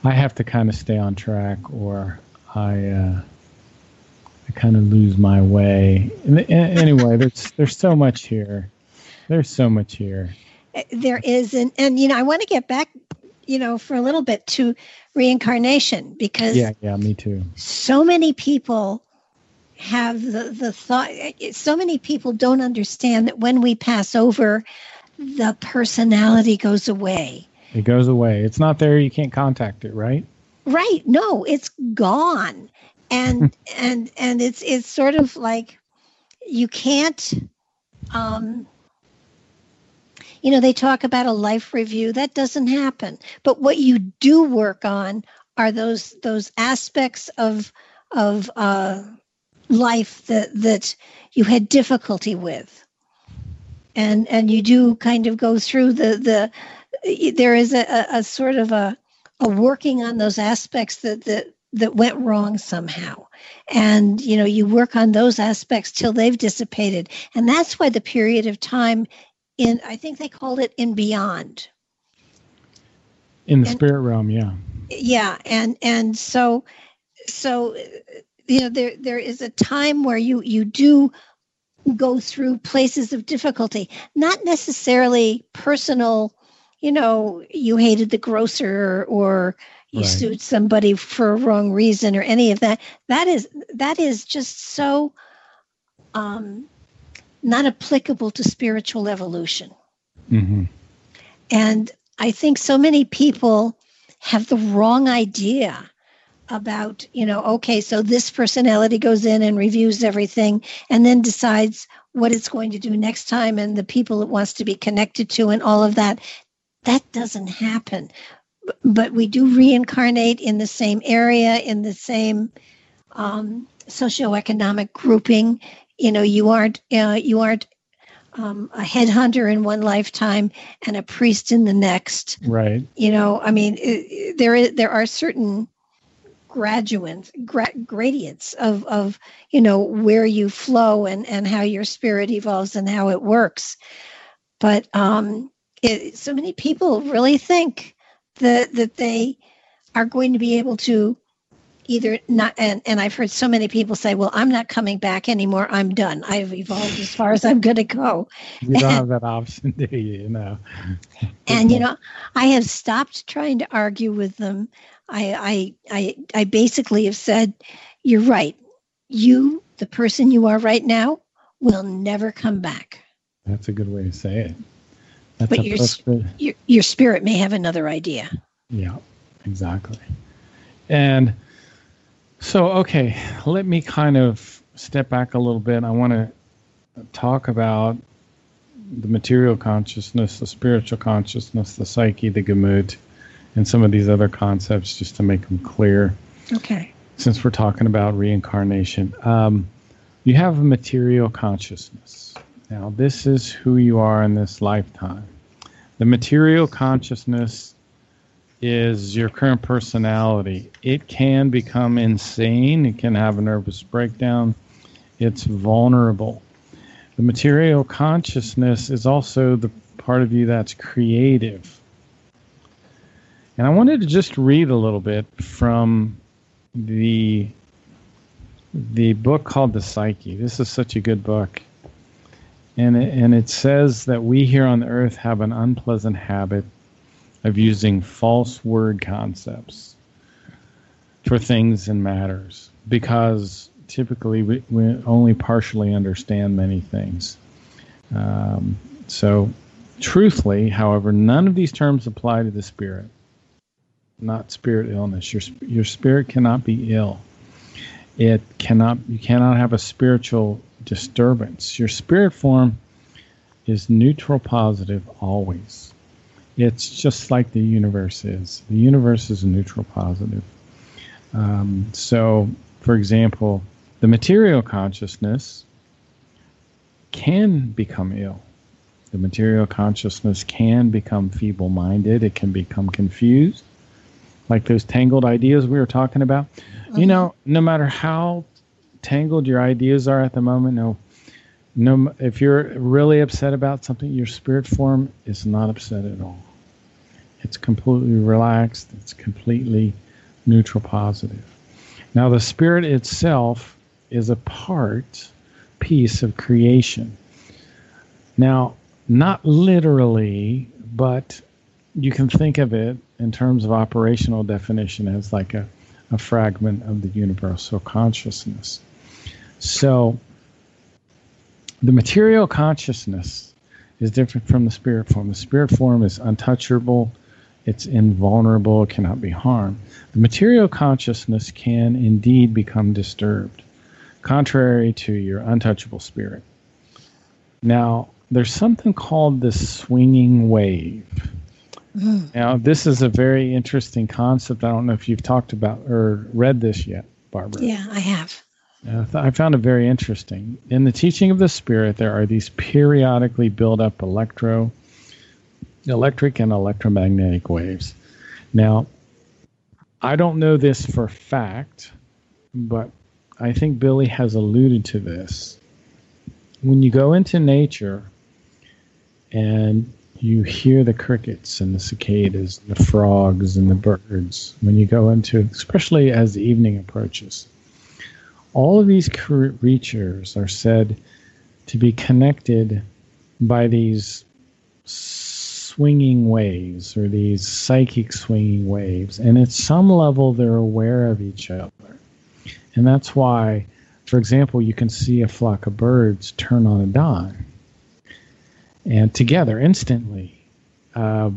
I have to kind of stay on track, or I. Uh, I kind of lose my way. And, and anyway, there's there's so much here. There's so much here. There is, and and you know, I want to get back, you know, for a little bit to reincarnation because Yeah, yeah, me too. so many people have the the thought. So many people don't understand that when we pass over, the personality goes away. It goes away. It's not there. You can't contact it, right? Right? No, it's gone, and and and it's it's sort of like you can't. Um, you know, they talk about a life review. That doesn't happen. But what you do work on are those those aspects of of uh, life that that you had difficulty with, and and you do kind of go through the the. There is a, a, sort of a a working on those aspects that that that went wrong somehow and you know you work on those aspects till they've dissipated and that's why the period of time in i think they called it in beyond In the And- spirit realm, yeah. yeah and and so so you know there there is a time where you you do go through places of difficulty not necessarily personal you know you hated the grocer or you Right. sued somebody for a wrong reason or any of that that is that is just so um not applicable to spiritual evolution hmm and I think so many people have the wrong idea about, you know, okay, so this personality goes in and reviews everything and then decides what it's going to do next time and the people it wants to be connected to and all of that. That doesn't happen. But we do reincarnate in the same area, in the same um, socioeconomic grouping. You know, you aren't uh, you aren't um, a headhunter in one lifetime and a priest in the next. Right. You know, I mean, it, there is there are certain graduates gra- gradients of of you know where you flow and and how your spirit evolves and how it works but um it, so many people really think that that they are going to be able to either not and, and i've heard so many people say well i'm not coming back anymore i'm done i've evolved as far as i'm going to go you don't have that option do you you know and you know i have stopped trying to argue with them I, I, I, I basically have said, you're right. You, the person you are right now, will never come back. That's a good way to say it. That's but your, your, your spirit may have another idea. Yeah, exactly. And so, okay, let me kind of step back a little bit. I want to talk about the material consciousness, the spiritual consciousness, the psyche, the Gemüt, and some of these other concepts just to make them clear. Okay. Since we're talking about reincarnation, um, you have a material consciousness. Now, this is who you are in this lifetime. The material consciousness is your current personality. It can become insane, it can have a nervous breakdown, it's vulnerable. The material consciousness is also the part of you that's creative and I wanted to just read a little bit from the the book called The Psyche. This is such a good book. And it, and it says that we here on earth have an unpleasant habit of using false word concepts for things and matters because typically we, we only partially understand many things. Um, so, truthfully, however, none of these terms apply to the spirit not spirit illness. Your your spirit cannot be ill. It cannot you cannot have a spiritual disturbance. Your spirit form is neutral positive always. It's just like the universe is. The universe is a neutral positive. Um, so, for example, the material consciousness can become ill. The material consciousness can become feeble minded. It can become confused like those tangled ideas we were talking about. Mm-hmm. You know, no matter how tangled your ideas are at the moment, no, no, if you're really upset about something, your spirit form is not upset at all. It's completely relaxed. It's completely neutral positive. Now, the spirit itself is a part, piece of creation. Now, not literally, but you can think of it in terms of operational definition as like a, a fragment of the universal consciousness. So the material consciousness is different from the spirit form. The spirit form is untouchable, it's invulnerable, it cannot be harmed. The material consciousness can indeed become disturbed, contrary to your untouchable spirit. Now, there's something called the swinging wave. Mm. Now, this is a very interesting concept. I don't know if you've talked about or read this yet, Barbara. Yeah, I have. I found it very interesting. In the teaching of the Spirit, there are these periodically built up electro, electric and electromagnetic waves. Now, I don't know this for fact, but I think Billy has alluded to this. When you go into nature and you hear the crickets and the cicadas, and the frogs and the birds when you go into, especially as the evening approaches. All of these creatures are said to be connected by these swinging waves or these psychic swinging waves. And at some level, they're aware of each other. And that's why, for example, you can see a flock of birds turn on a dime and together instantly, uh,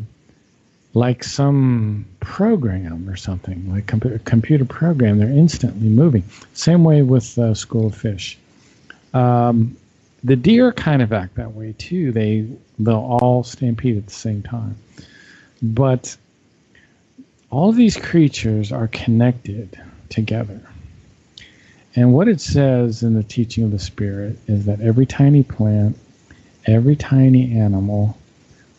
like some program or something, like a computer program. They're instantly moving. Same way with uh, school of fish. Um, the deer kind of act that way too. They they'll all stampede at the same time, but all of these creatures are connected together. And what it says in the teaching of the Spirit is that every tiny plant every tiny animal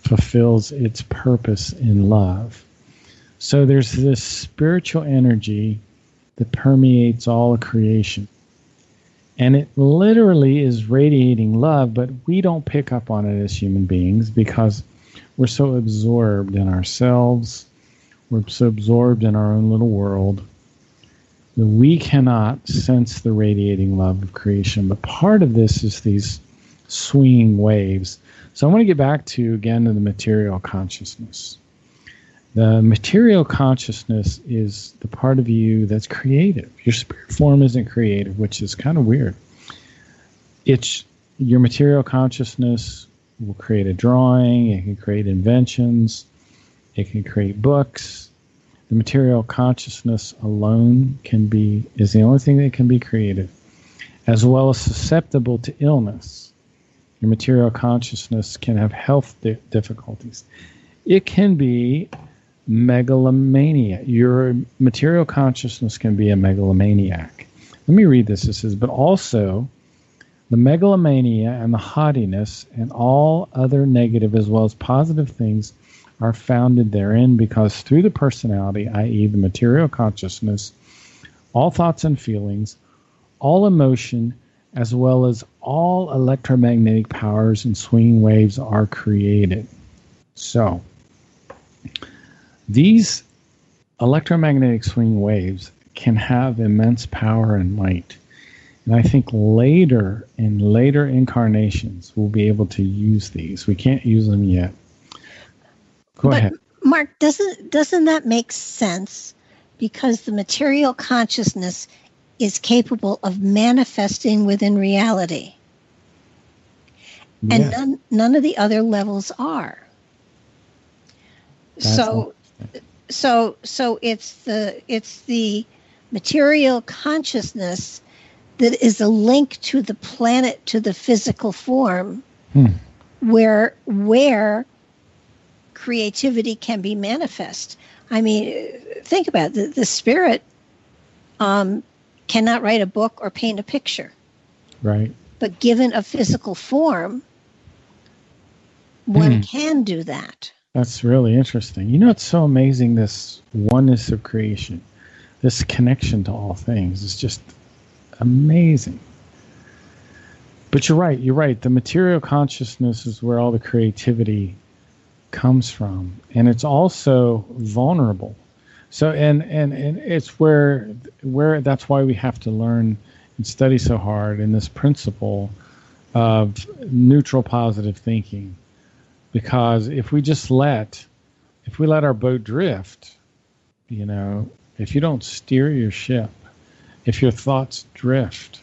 fulfills its purpose in love. So there's this spiritual energy that permeates all creation. And it literally is radiating love, but we don't pick up on it as human beings because we're so absorbed in ourselves. We're so absorbed in our own little world that we cannot sense the radiating love of creation. But part of this is these swinging waves. So I want to get back to again to the material consciousness. The material consciousness is the part of you that's creative. Your spirit form isn't creative, which is kind of weird. It's your material consciousness will create a drawing, it can create inventions, it can create books. The material consciousness alone can be is the only thing that can be creative, as well as susceptible to illness. Your material consciousness can have health di- difficulties. It can be megalomania. Your material consciousness can be a megalomaniac. Let me read this. It says, but also the megalomania and the haughtiness and all other negative as well as positive things are founded therein because through the personality, i.e., the material consciousness, all thoughts and feelings, all emotion, as well as all electromagnetic powers and swinging waves are created. So, these electromagnetic swing waves can have immense power and might. And I think later, in later incarnations, we'll be able to use these. We can't use them yet. Go but, ahead. Mark, doesn't doesn't that make sense? Because the material consciousness is capable of manifesting within reality. And none none of the other levels are. That's so so so it's the it's the material consciousness that is a link to the planet to the physical form hmm. where where creativity can be manifest i mean think about it. the, the spirit um, cannot write a book or paint a picture right but given a physical form one hmm. can do that that's really interesting. You know, it's so amazing this oneness of creation, this connection to all things is just amazing. But you're right, you're right. The material consciousness is where all the creativity comes from. And it's also vulnerable. So and and, and it's where where that's why we have to learn and study so hard in this principle of neutral positive thinking. Because if we just let if we let our boat drift you know if you don't steer your ship if your thoughts drift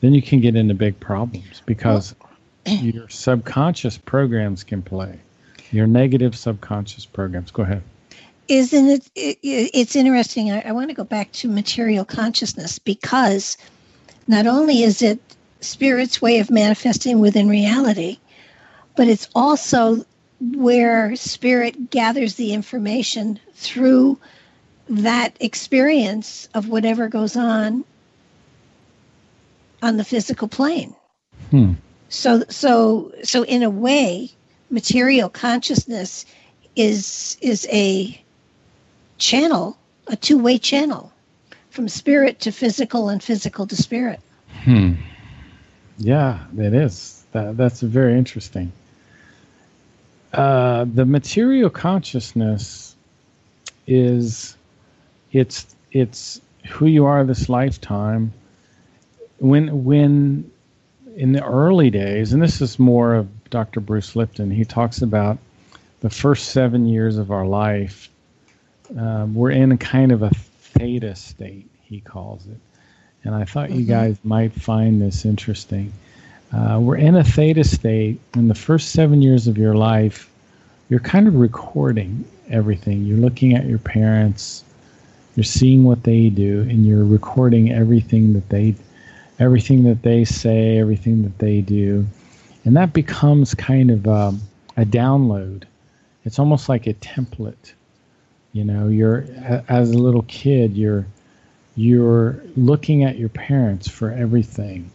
then you can get into big problems because well, your subconscious programs can play. Your negative subconscious programs. Go ahead isn't it, it it's interesting I, I want to go back to material consciousness because not only is it spirit's way of manifesting within reality but it's also where spirit gathers the information through that experience of whatever goes on on the physical plane. Hmm. So so so in a way, material consciousness is is a channel, a two-way channel from spirit to physical and physical to spirit. Hmm. Yeah, it is. That that's very interesting. Uh, the material consciousness is it's it's who you are this lifetime. When when in the early days, and this is more of Dr. Bruce Lipton, he talks about the first seven years of our life. Um, we're in a kind of a theta state, he calls it. And I thought mm-hmm. you guys might find this interesting. Uh, we're in a theta state in the first seven years of your life. You're kind of recording everything. You're looking at your parents, you're seeing what they do, and you're recording everything that they, everything that they say, everything that they do, and that becomes kind of um, a download. It's almost like a template. You know, you're as a little kid, you're you're looking at your parents for everything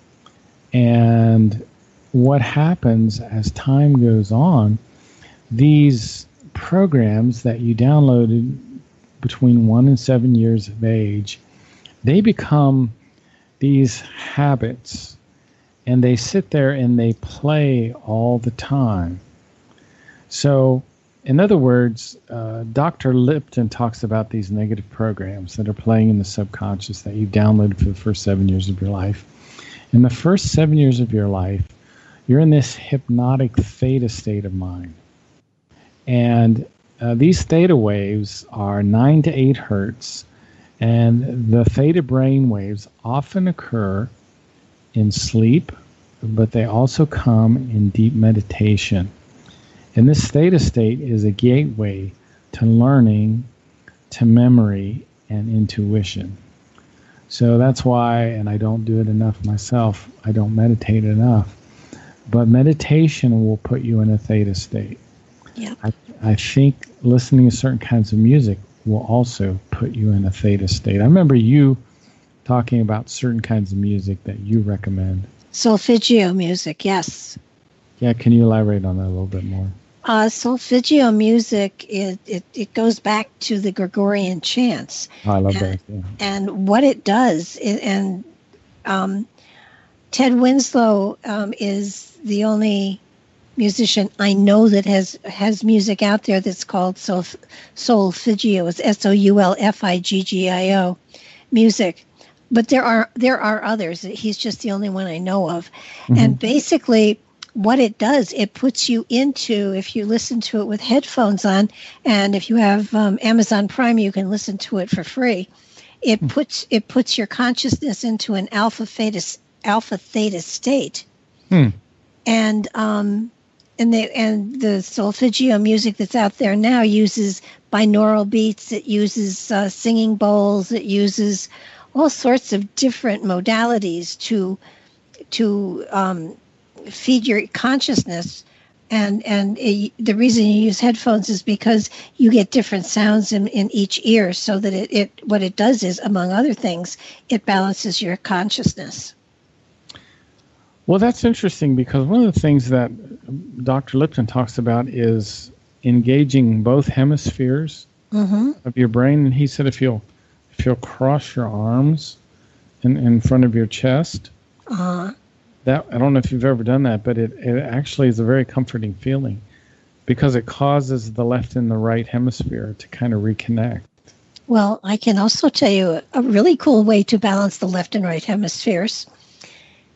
and what happens as time goes on, these programs that you downloaded between one and seven years of age, they become these habits and they sit there and they play all the time. So, in other words, uh, Dr. Lipton talks about these negative programs that are playing in the subconscious that you downloaded for the first seven years of your life. In the first seven years of your life, you're in this hypnotic theta state of mind. And uh, these theta waves are 9 to 8 hertz, and the theta brain waves often occur in sleep, but they also come in deep meditation. And this theta state is a gateway to learning, to memory, and intuition. So that's why, and I don't do it enough myself, I don't meditate enough. But meditation will put you in a theta state. Yeah. I, I think listening to certain kinds of music will also put you in a theta state. I remember you talking about certain kinds of music that you recommend. Solfeggio music, yes. Yeah, can you elaborate on that a little bit more? Uh, solfeggio music it, it, it goes back to the Gregorian chants. Oh, I love and, that. Yeah. And what it does, it, and um, Ted Winslow um, is the only musician I know that has has music out there that's called Solf- Solfeggio. It's S O U L F I G G I O music. But there are there are others. He's just the only one I know of. Mm-hmm. And basically what it does, it puts you into, if you listen to it with headphones on, and if you have um, Amazon Prime, you can listen to it for free. It hmm. puts it puts your consciousness into an alpha theta alpha theta state, hmm. and um, and the and the solfeggio music that's out there now uses binaural beats. It uses uh, singing bowls. It uses all sorts of different modalities to to um, feed your consciousness. And and it, the reason you use headphones is because you get different sounds in, in each ear so that it, it what it does is among other things it balances your consciousness. Well that's interesting because one of the things that dr lipton talks about is engaging both hemispheres mm-hmm. of your brain. And he said if you'll if you'll cross your arms in, in front of your chest uh-huh that I don't know if you've ever done that, but it, it actually is a very comforting feeling because it causes the left and the right hemisphere to kind of reconnect. Well, I can also tell you a really cool way to balance the left and right hemispheres.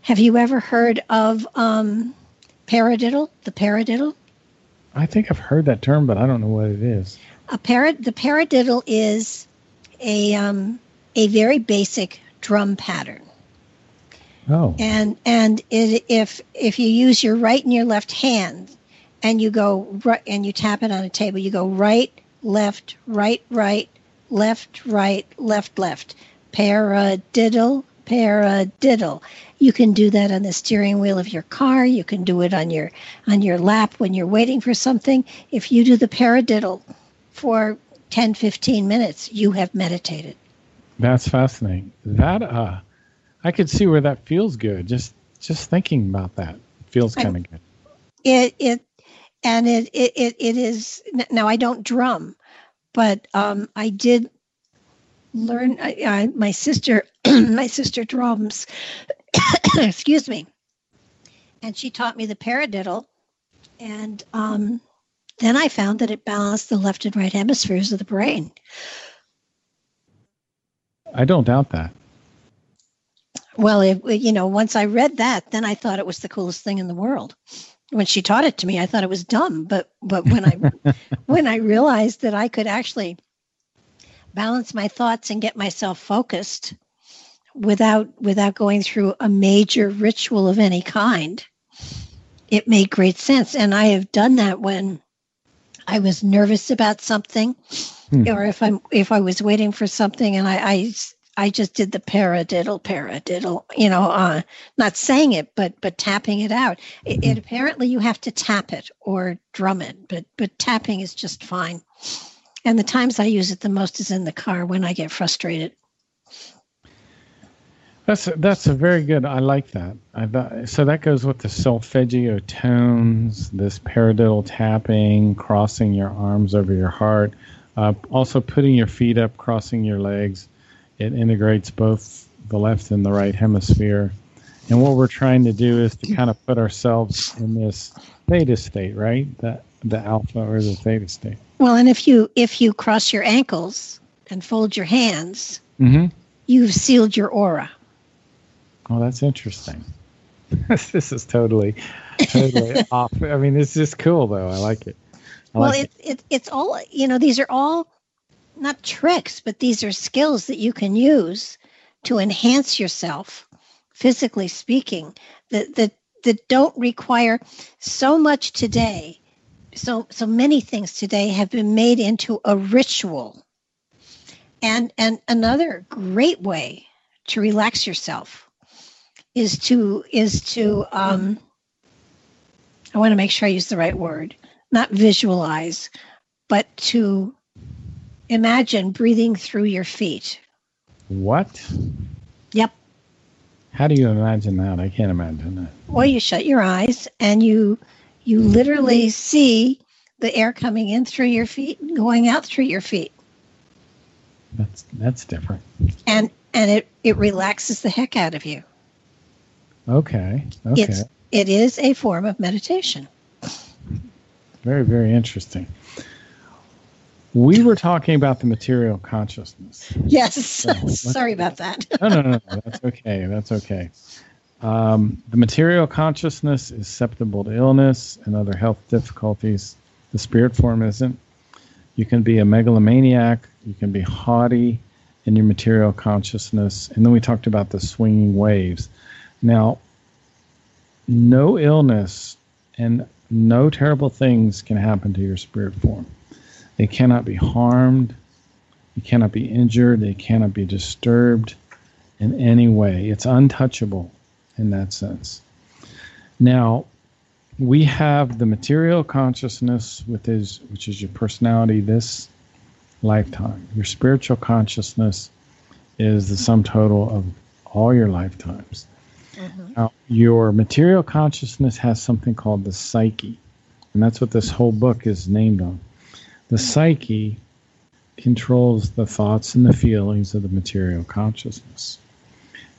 Have you ever heard of um, paradiddle, the paradiddle? I think I've heard that term, but I don't know what it is. A parad, the paradiddle is a um, a very basic drum pattern. Oh. And and it, if if you use your right and your left hand, and you go right and you tap it on a table, you go right, left, right, right, left, right, left, left. Paradiddle, paradiddle. You can do that on the steering wheel of your car. You can do it on your on your lap when you're waiting for something. If you do the paradiddle for 10, 15 minutes, you have meditated. That's fascinating. That uh I could see where that feels good. Just just thinking about that feels kind of good. It it and it it it, it is now I don't drum, but um, I did learn. I, I, my sister my sister drums. excuse me, and she taught me the paradiddle, and um, then I found that it balanced the left and right hemispheres of the brain. I don't doubt that. Well, it, you know, once I read that, then I thought it was the coolest thing in the world. When she taught it to me, I thought it was dumb, but but when I when I realized that I could actually balance my thoughts and get myself focused without without going through a major ritual of any kind, it made great sense. And I have done that when I was nervous about something, hmm. or if I'm if I was waiting for something and I, I I just did the paradiddle, paradiddle, you know, uh, not saying it, but but tapping it out. It, it, mm-hmm. apparently you have to tap it or drum it, but but tapping is just fine. And the times I use it the most is in the car when I get frustrated. That's a, that's a very good. I like that. I, so that goes with the solfeggio tones, this paradiddle tapping, crossing your arms over your heart, uh, also putting your feet up, crossing your legs. It integrates both the left and the right hemisphere. And what we're trying to do is to kind of put ourselves in this theta state, right? The the alpha or the theta state. Well, and if you if you cross your ankles and fold your hands, mm-hmm. you've sealed your aura. Oh, that's interesting. this is totally, totally off. I mean, it's just cool though. I like it. I well, like it, it. it it's all you know. These are all not tricks, but these are skills that you can use to enhance yourself, physically speaking. That that that don't require so much today. So so many things today have been made into a ritual. And and another great way to relax yourself is to is to um, I want to make sure I use the right word, not visualize, but to imagine breathing through your feet. What? Yep. How do you imagine that? I can't imagine that. Well, you shut your eyes and you you literally see the air coming in through your feet and going out through your feet. That's that's different. And and it it relaxes the heck out of you. Okay. Okay. It's, it is a form of meditation. Very, very interesting. We were talking about the material consciousness. Yes. So Sorry about that. no, no, no, no. That's okay. That's okay. Um, the material consciousness is susceptible to illness and other health difficulties. The spirit form isn't. You can be a megalomaniac. You can be haughty in your material consciousness. And then we talked about the swinging waves. Now, no illness and no terrible things can happen to your spirit form. They cannot be harmed, you cannot be injured, they cannot be disturbed in any way. It's untouchable in that sense. Now, we have the material consciousness, with his, which is your personality this lifetime. Your spiritual consciousness is the sum total of all your lifetimes. Mm-hmm. Now, your material consciousness has something called the psyche, and that's what this whole book is named on. The psyche controls the thoughts and the feelings of the material consciousness.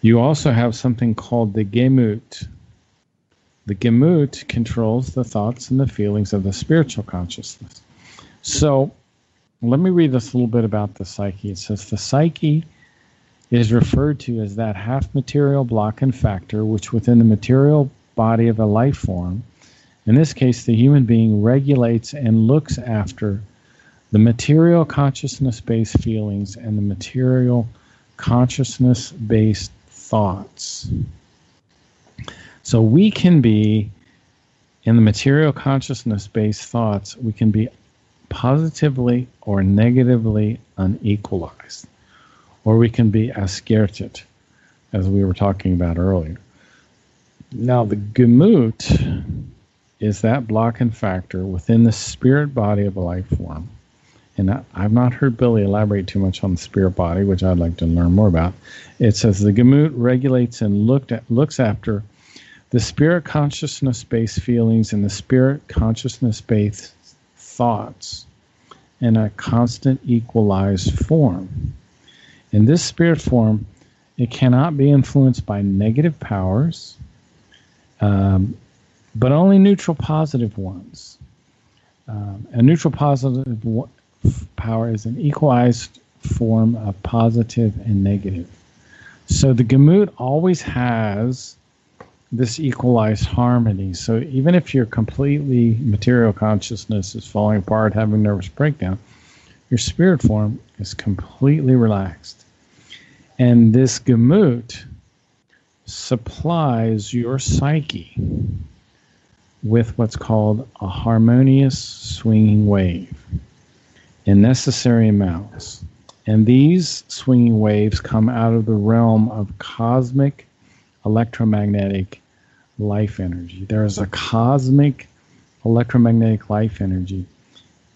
You also have something called the Gemüt. The Gemüt controls the thoughts and the feelings of the spiritual consciousness. So, let me read this a little bit about the psyche. It says the psyche is referred to as that half material block and factor which within the material body of a life form, in this case the human being, regulates and looks after the material consciousness based feelings and the material consciousness based thoughts. So we can be in the material consciousness based thoughts, we can be positively or negatively unequalized or we can be Ausartung, as we were talking about earlier. Now, the Gemüt is that blocking factor within the spirit body of a life form. And I, have not heard Billy elaborate too much on the spirit body, which I'd like to learn more about. It says the Gemüt regulates and looked at, looks after the spirit consciousness based feelings and the spirit consciousness based thoughts in a constant equalized form. In this spirit form, it cannot be influenced by negative powers, um, but only neutral positive ones. Um, a neutral positive power is an equalized form of positive and negative. So the Gemüt always has this equalized harmony. So even if your completely material consciousness is falling apart, having nervous breakdown, your spirit form is completely relaxed. And this Gemüt supplies your psyche with what's called a harmonious swinging wave in necessary amounts. And these swinging waves come out of the realm of cosmic electromagnetic life energy. There is a cosmic electromagnetic life energy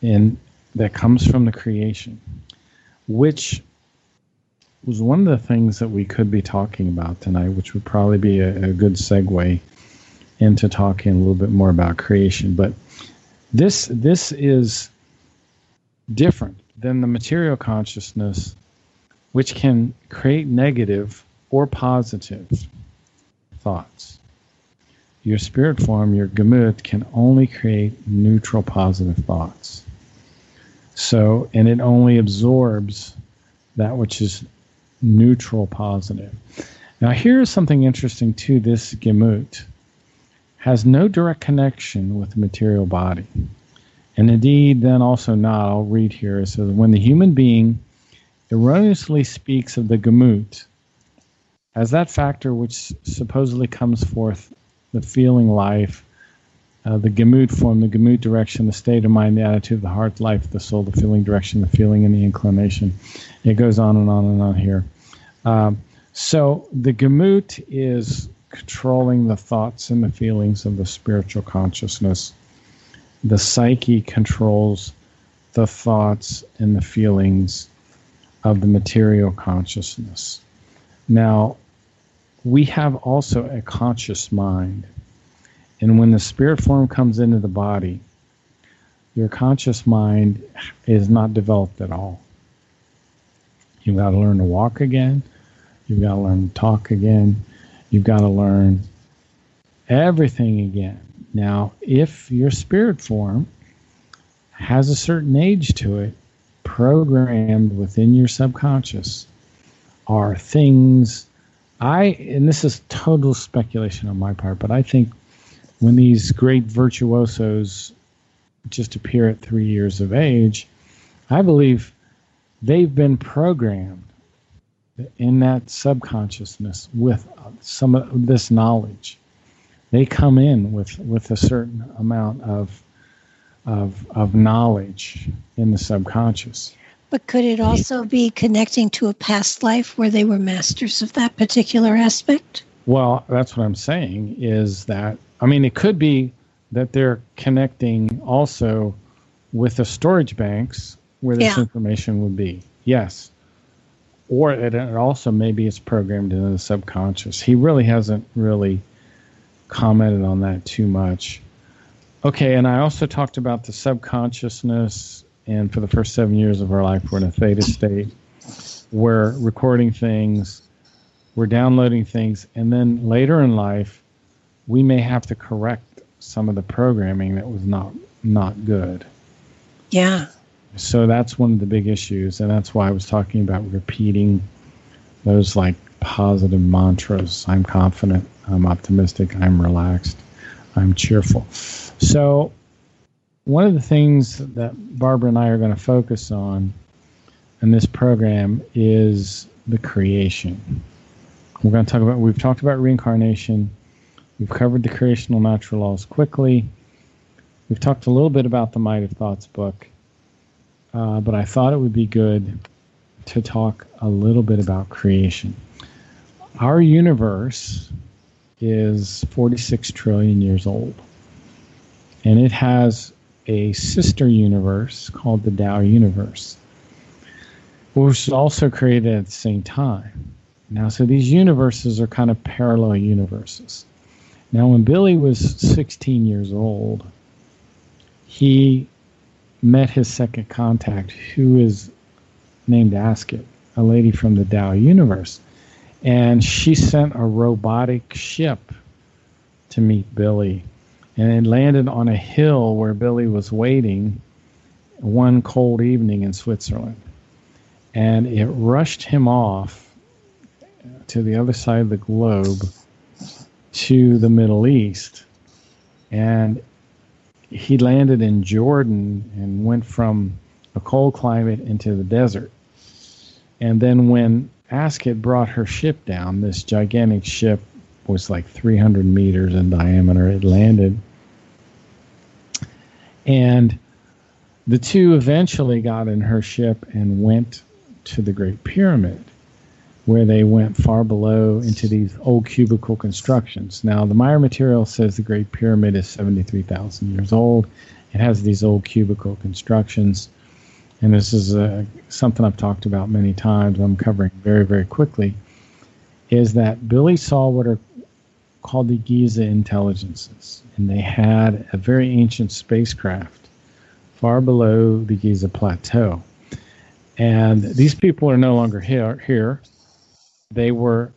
in that comes from the creation, which was one of the things that we could be talking about tonight, which would probably be a, a good segue into talking a little bit more about creation. But this this is different than the material consciousness, which can create negative or positive thoughts. Your spirit form, your Gemüt, can only create neutral positive thoughts. So, and it only absorbs that which is neutral positive. Now, here's something interesting too this Gemüt has no direct connection with the material body. And indeed, then also not, I'll read here. It says, when the human being erroneously speaks of the Gemüt as that factor which supposedly comes forth the feeling life, uh, the Gemüt form, the Gemüt direction, the state of mind, the attitude, the heart, life, the soul, the feeling direction, the feeling, and the inclination. It goes on and on and on here. Um, so the Gemüt is controlling the thoughts and the feelings of the spiritual consciousness the psyche controls the thoughts and the feelings of the material consciousness. Now, we have also a conscious mind. And when the spirit form comes into the body, your conscious mind is not developed at all. You've got to learn to walk again. You've got to learn to talk again. You've got to learn everything again. Now, if your spirit form has a certain age to it, programmed within your subconscious are things I, and this is total speculation on my part, but I think when these great virtuosos just appear at three years of age, I believe they've been programmed in that subconsciousness with some of this knowledge they come in with with a certain amount of of of knowledge in the subconscious. But could it also be connecting to a past life where they were masters of that particular aspect? Well, that's what I'm saying is that I mean it could be that they're connecting also with the storage banks where this yeah. information would be. Yes. Or it, it also maybe it's programmed into the subconscious. He really hasn't really commented on that too much. Okay, and I also talked about the subconsciousness, and for the first seven years of our life, we're in a theta state. We're recording things, we're downloading things, and then later in life, we may have to correct some of the programming that was not not good. Yeah. So that's one of the big issues, and that's why I was talking about repeating those like positive mantras. I'm confident. I'm optimistic. I'm relaxed. I'm cheerful. So, one of the things that Barbara and I are going to focus on in this program is the creation. We're going to talk about, we've talked about reincarnation. We've covered the creational natural laws quickly. We've talked a little bit about the Might of Thoughts book. Uh, but I thought it would be good to talk a little bit about creation. Our universe is 46 trillion years old. And it has a sister universe called the Tao universe, which was also created at the same time. Now, so these universes are kind of parallel universes. Now, when Billy was 16 years old, he met his second contact, who is named Asket, a lady from the Tao universe and she sent a robotic ship to meet Billy. And it landed on a hill where Billy was waiting one cold evening in Switzerland. And it rushed him off to the other side of the globe to the Middle East. And he landed in Jordan and went from a cold climate into the desert. And then when Asket brought her ship down. This gigantic ship was like 300 meters in diameter. It landed. And the two eventually got in her ship and went to the Great Pyramid, where they went far below into these old cubical constructions. Now, the Meier material says the Great Pyramid is 73,000 years old. It has these old cubical constructions. And this is uh, something I've talked about many times, I'm covering very, very quickly, is that Billy saw what are called the Giza intelligences, and they had a very ancient spacecraft far below the Giza plateau. And these people are no longer here. here. They were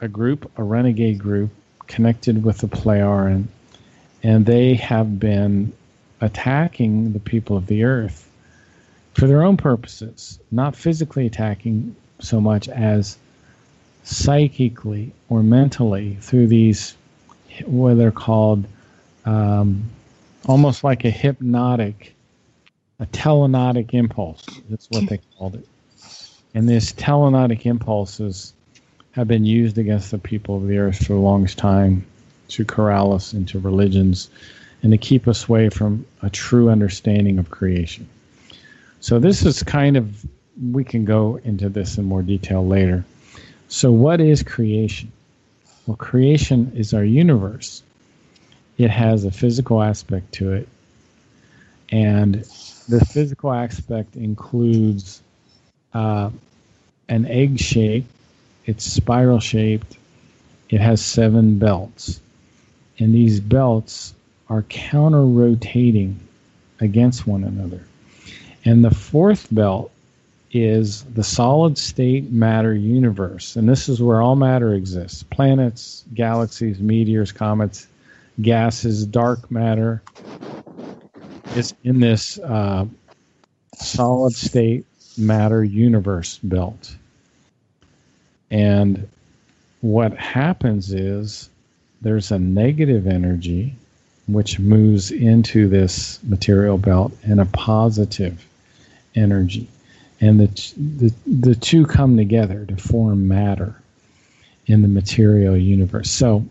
a group, a renegade group, connected with the Plejaren, and they have been attacking the people of the earth for their own purposes, not physically attacking so much as psychically or mentally through these what they're called um, almost like a hypnotic, a telenotic impulse. That's what they called it. And these telenotic impulses have been used against the people of the earth for the longest time to corral us into religions and to keep us away from a true understanding of creation. So, this is kind of, we can go into this in more detail later. So, what is creation? Well, creation is our universe. It has a physical aspect to it. And the physical aspect includes uh, an egg shape, it's spiral shaped, it has seven belts. And these belts are counter rotating against one another. And the fourth belt is the solid state matter universe. And this is where all matter exists planets, galaxies, meteors, comets, gases, dark matter is in this uh, solid state matter universe belt. And what happens is there's a negative energy which moves into this material belt and a positive energy. And the, the, the two come together to form matter in the material universe. So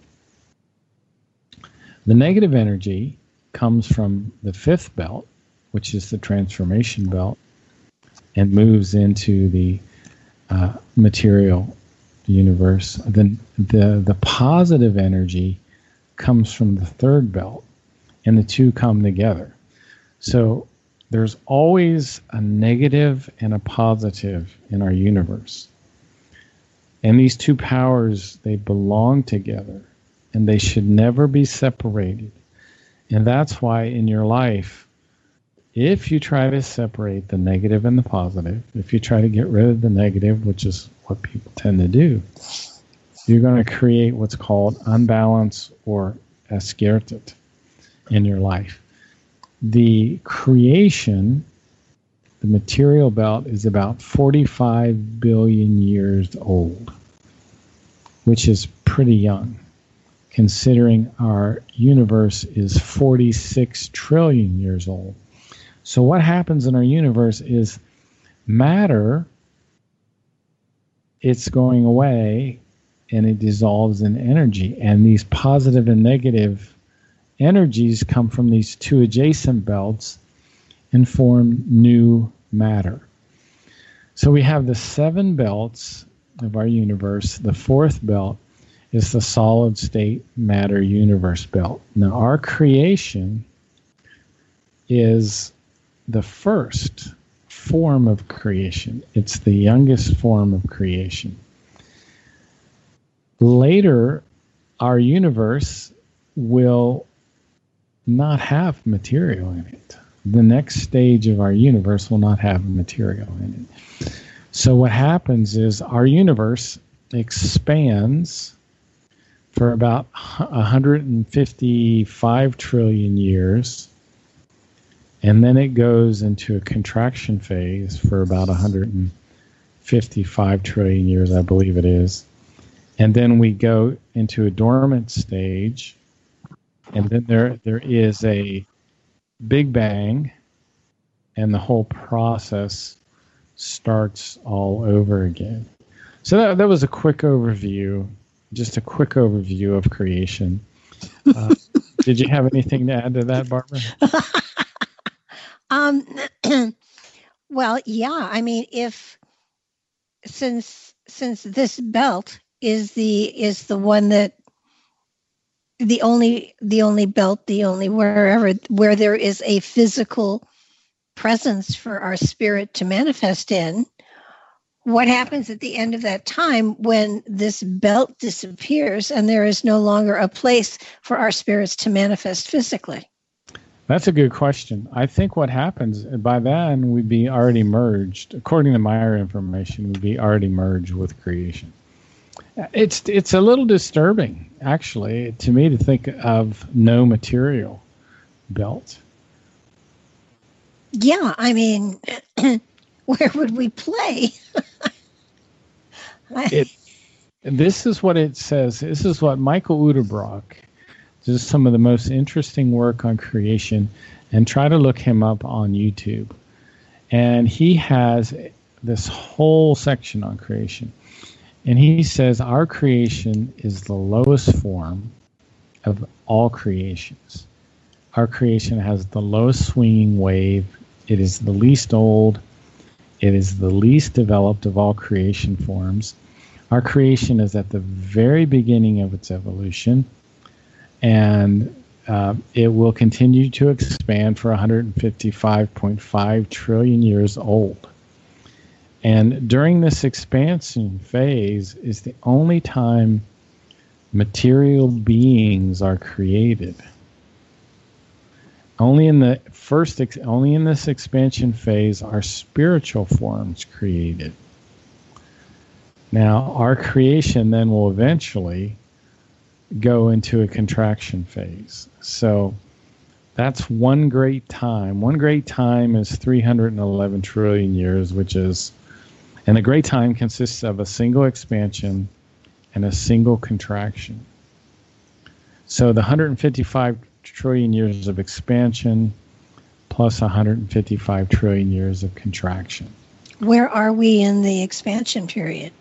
the negative energy comes from the fifth belt, which is the transformation belt, and moves into the uh, material universe. Then the the positive energy comes from the third belt, and the two come together. So there's always a negative and a positive in our universe. And these two powers, they belong together and they should never be separated. And that's why in your life, if you try to separate the negative and the positive, if you try to get rid of the negative, which is what people tend to do, you're going to create what's called unbalance or Ausartung in your life the creation, the material belt, is about 45 billion years old, which is pretty young, considering our universe is 46 trillion years old. So, what happens in our universe is matter, it's going away and it dissolves in energy. And these positive and negative energies come from these two adjacent belts and form new matter. So we have the seven belts of our universe. The fourth belt is the solid state matter universe belt. Now, our creation is the first form of creation, it's the youngest form of creation. Later, our universe will not have material in it. The next stage of our universe will not have material in it. So, what happens is our universe expands for about 155 trillion years, and then it goes into a contraction phase for about 155 trillion years, I believe it is. And then we go into a dormant stage and then there there is a big bang and the whole process starts all over again. So that, that was a quick overview just a quick overview of creation. Uh, did you have anything to add to that barbara? Um well yeah i mean if since since this belt is the is the one that the only the only belt the only wherever where there is a physical presence for our spirit to manifest in, what happens at the end of that time when this belt disappears and there is no longer a place for our spirits to manifest physically? That's a good question. I think what happens by then we'd be already merged, according to my information, we'd be already merged with creation. It's it's a little disturbing, actually, to me to think of no material belt. Yeah, I mean, where would we play? it, this is what it says. This is what Michael Udderbrock just some of the most interesting work on creation and try to look him up on YouTube. And he has this whole section on creation. And he says our creation is the lowest form of all creations. Our creation has the lowest swinging wave. It is the least old. It is the least developed of all creation forms. Our creation is at the very beginning of its evolution and uh, it will continue to expand for 155.5 trillion years old. And during this expansion phase is the only time material beings are created. Only in the first, ex- only in this expansion phase are spiritual forms created. Now, our creation then will eventually go into a contraction phase. So that's one great time. One great time is 311 trillion years, which is, and the great time consists of a single expansion and a single contraction. So the 155 trillion years of expansion plus 155 trillion years of contraction. Where are we in the expansion period?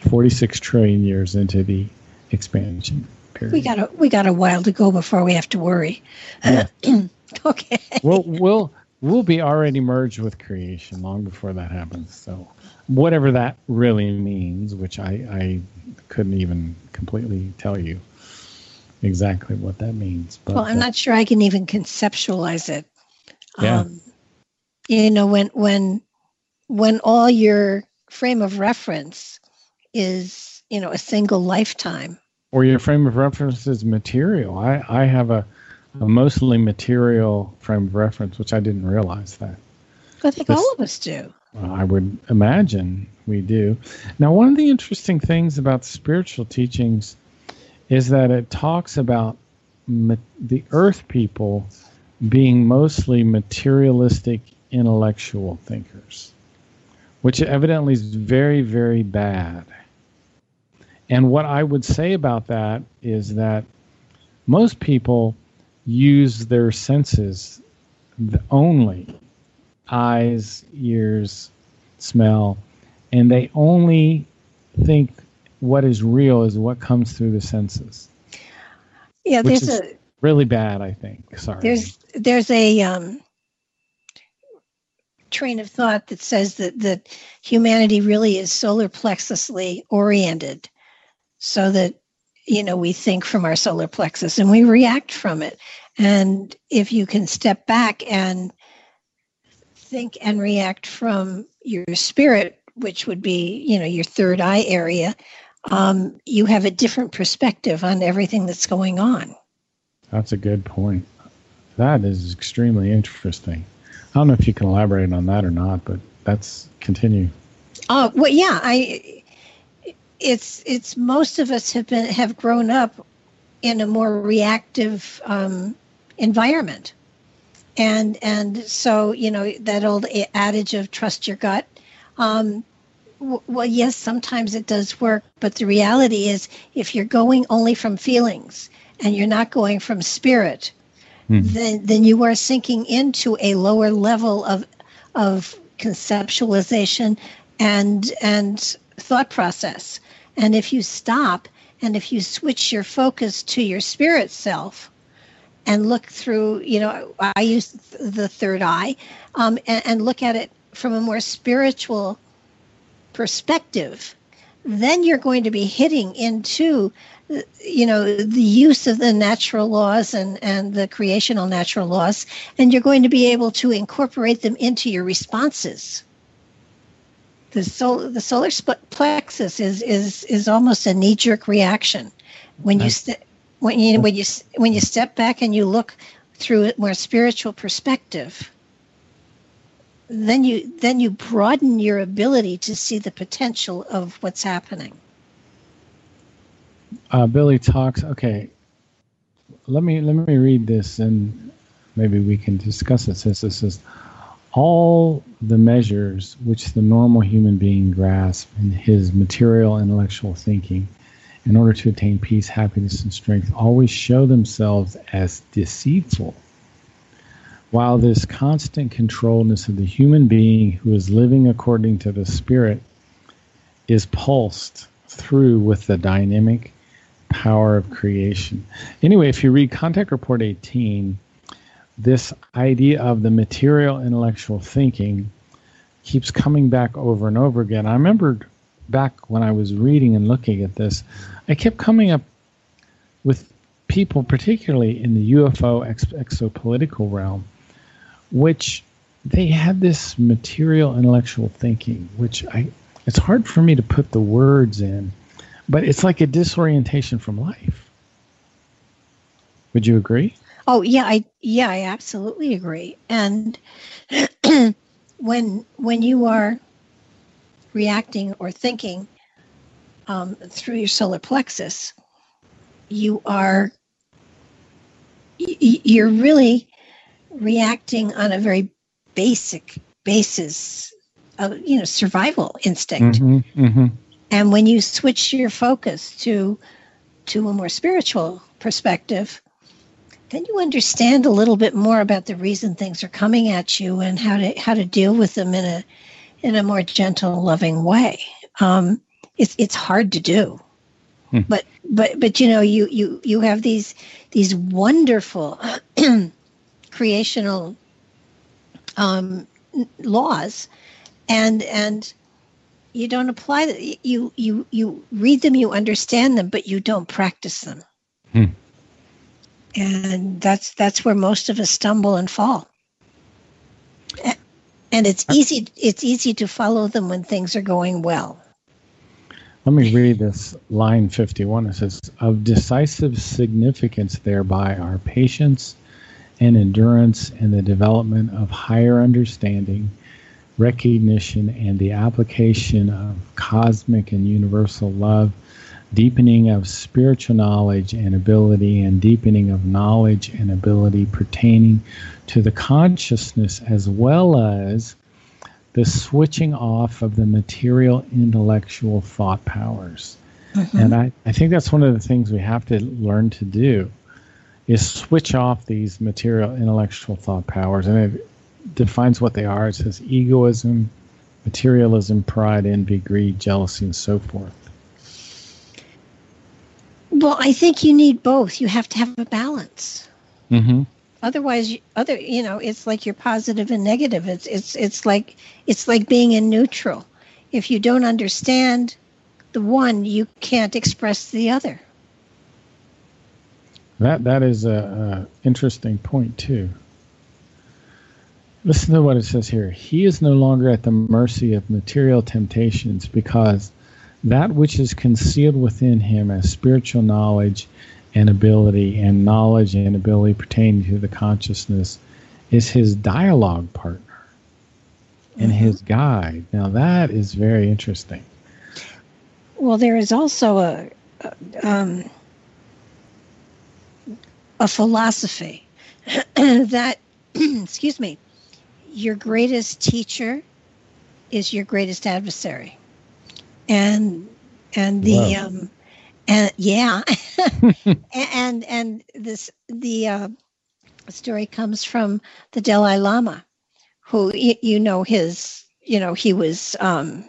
46 trillion years into the expansion period. We got a we got a while to go before we have to worry. Yeah. okay. We'll we'll we'll be already merged with creation long before that happens. So whatever that really means, which I, I couldn't even completely tell you exactly what that means. But, well, I'm not sure I can even conceptualize it. Yeah. Um, you know, when when when all your frame of reference is, you know, a single lifetime, or your frame of reference is material. I, I have a, a mostly material frame of reference, which I didn't realize that. I think this, all of us do. I would imagine we do. Now, one of the interesting things about spiritual teachings is that it talks about ma- the earth people being mostly materialistic intellectual thinkers, which evidently is very, very bad. And what I would say about that is that most people use their senses only eyes, ears, smell, and they only think what is real is what comes through the senses. Yeah, there's a really bad. I think. Sorry. There's there's a um, train of thought that says that that humanity really is solar plexusly oriented, so that you know we think from our solar plexus and we react from it and if you can step back and think and react from your spirit which would be you know your third eye area um, you have a different perspective on everything that's going on. That's a good point. That is extremely interesting. I don't know if you can elaborate on that or not but that's continue. Oh well yeah i it's it's most of us have been have grown up in a more reactive um, environment, and and so you know that old adage of trust your gut. Um, w- well, yes, sometimes it does work, but the reality is, if you're going only from feelings and you're not going from spirit, hmm. then then you are sinking into a lower level of of conceptualization and and thought process and if you stop and if you switch your focus to your spirit self and look through, you know, I use the third eye um, and, and look at it from a more spiritual perspective, then you're going to be hitting into you know the use of the natural laws and and the creational natural laws and you're going to be able to incorporate them into your responses. The solar the solar plexus is is is almost a knee jerk reaction. When you st- when you when you when you step back and you look through a more spiritual perspective then you then you broaden your ability to see the potential of what's happening. Uh, billy talks okay. Let me let me read this and maybe we can discuss it since this is all the measures which the normal human being grasps in his material intellectual thinking in order to attain peace, happiness, and strength always show themselves as deceitful. While this constant controlledness of the human being who is living according to the Spirit is pulsed through with the dynamic power of creation. Anyway, if you read Contact Report 18, this idea of the material intellectual thinking keeps coming back over and over again. I remember back when I was reading and looking at this, I kept coming up with people, particularly in the UFO ex- exopolitical realm, which they had this material intellectual thinking, which I it's hard for me to put the words in, but it's like a disorientation from life. Would you agree? Oh yeah, I yeah, I absolutely agree. And when when you are reacting or thinking um, through your solar plexus, you are you're really reacting on a very basic basis of you know survival instinct. Mm-hmm, mm-hmm. And when you switch your focus to to a more spiritual perspective, then you understand a little bit more about the reason things are coming at you and how to how to deal with them in a in a more gentle, loving way. Um, it's it's hard to do, hmm. but but but you know you you you have these these wonderful creational um, laws, and and you don't apply them. You you you read them, you understand them, but you don't practice them. Hmm and that's that's where most of us stumble and fall and it's easy it's easy to follow them when things are going well let me read this line 51 it says of decisive significance thereby are patience and endurance in the development of higher understanding recognition and the application of cosmic and universal love deepening of spiritual knowledge and ability, and deepening of knowledge and ability pertaining to the consciousness as well as the switching off of the material intellectual thought powers. Mm-hmm. And I, I think that's one of the things we have to learn to do is switch off these material intellectual thought powers. And it defines what they are. It says egoism, materialism, pride, envy, greed, jealousy, and so forth. Well, I think you need both. You have to have a balance. Mm-hmm. Otherwise, other you know, it's like you're positive and negative. It's it's it's like it's like being in neutral. If you don't understand the one, you can't express the other. That that is a, a interesting point too. Listen to what it says here. He is no longer at the mercy of material temptations because that which is concealed within him as spiritual knowledge and ability and knowledge and ability pertaining to the consciousness is his dialogue partner and mm-hmm. his guide. Now that is very interesting. Well, there is also a um, a philosophy that, excuse me, your greatest teacher is your greatest adversary and and the wow. um and yeah and and this the uh, story comes from the Dalai Lama who you know his you know he was um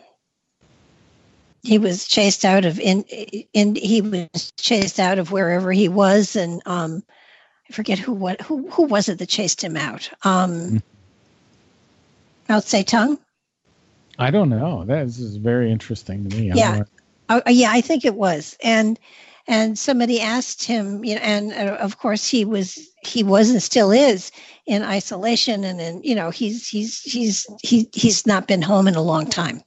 he was chased out of in in he was chased out of wherever he was and um I forget who what who who was it that chased him out um mm. Mao Zedong I don't know. That is very interesting to me. Yeah. Oh, yeah, I think it was. And and somebody asked him, you know, and uh, of course he was he was and still is in isolation, and and you know he's he's he's he he's not been home in a long time.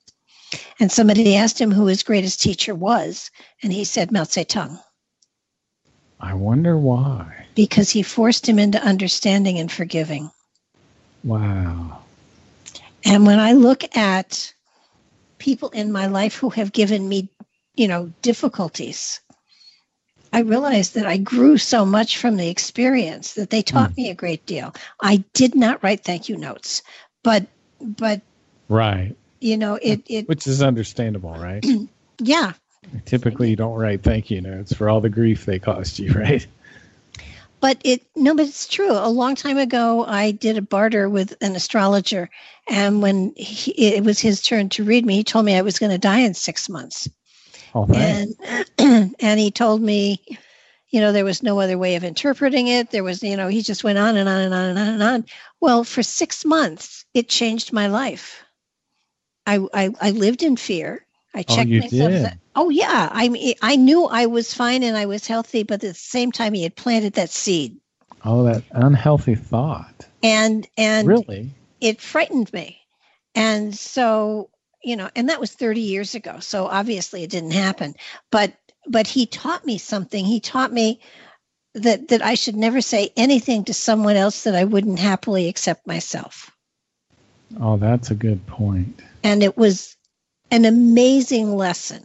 And somebody asked him who his greatest teacher was, and he said Mao Zedong. I wonder why. Because he forced him into understanding and forgiving. Wow. And when I look at people in my life who have given me, you know, difficulties, I realized that I grew so much from the experience that they taught mm. me a great deal. I did not write thank you notes, but but right, you know it it which is understandable, right? yeah. Typically, you don't write thank you notes for all the grief they caused you, right? But it no, but it's true. A long time ago, I did a barter with an astrologer, and when he, it was his turn to read me, he told me I was going to die in six months. Oh, and and he told me, you know, there was no other way of interpreting it. There was, you know, he just went on and on and on and on and on. Well, for six months, it changed my life. I I, I lived in fear. I oh, checked oh, myself. That, oh yeah, I I knew I was fine and I was healthy, but at the same time, he had planted that seed. Oh, that unhealthy thought. And and really, it frightened me. And so you know, and that was 30 years ago. So obviously it didn't happen. But but he taught me something. He taught me that that I should never say anything to someone else that I wouldn't happily accept myself. Oh, that's a good point. And it was an amazing lesson.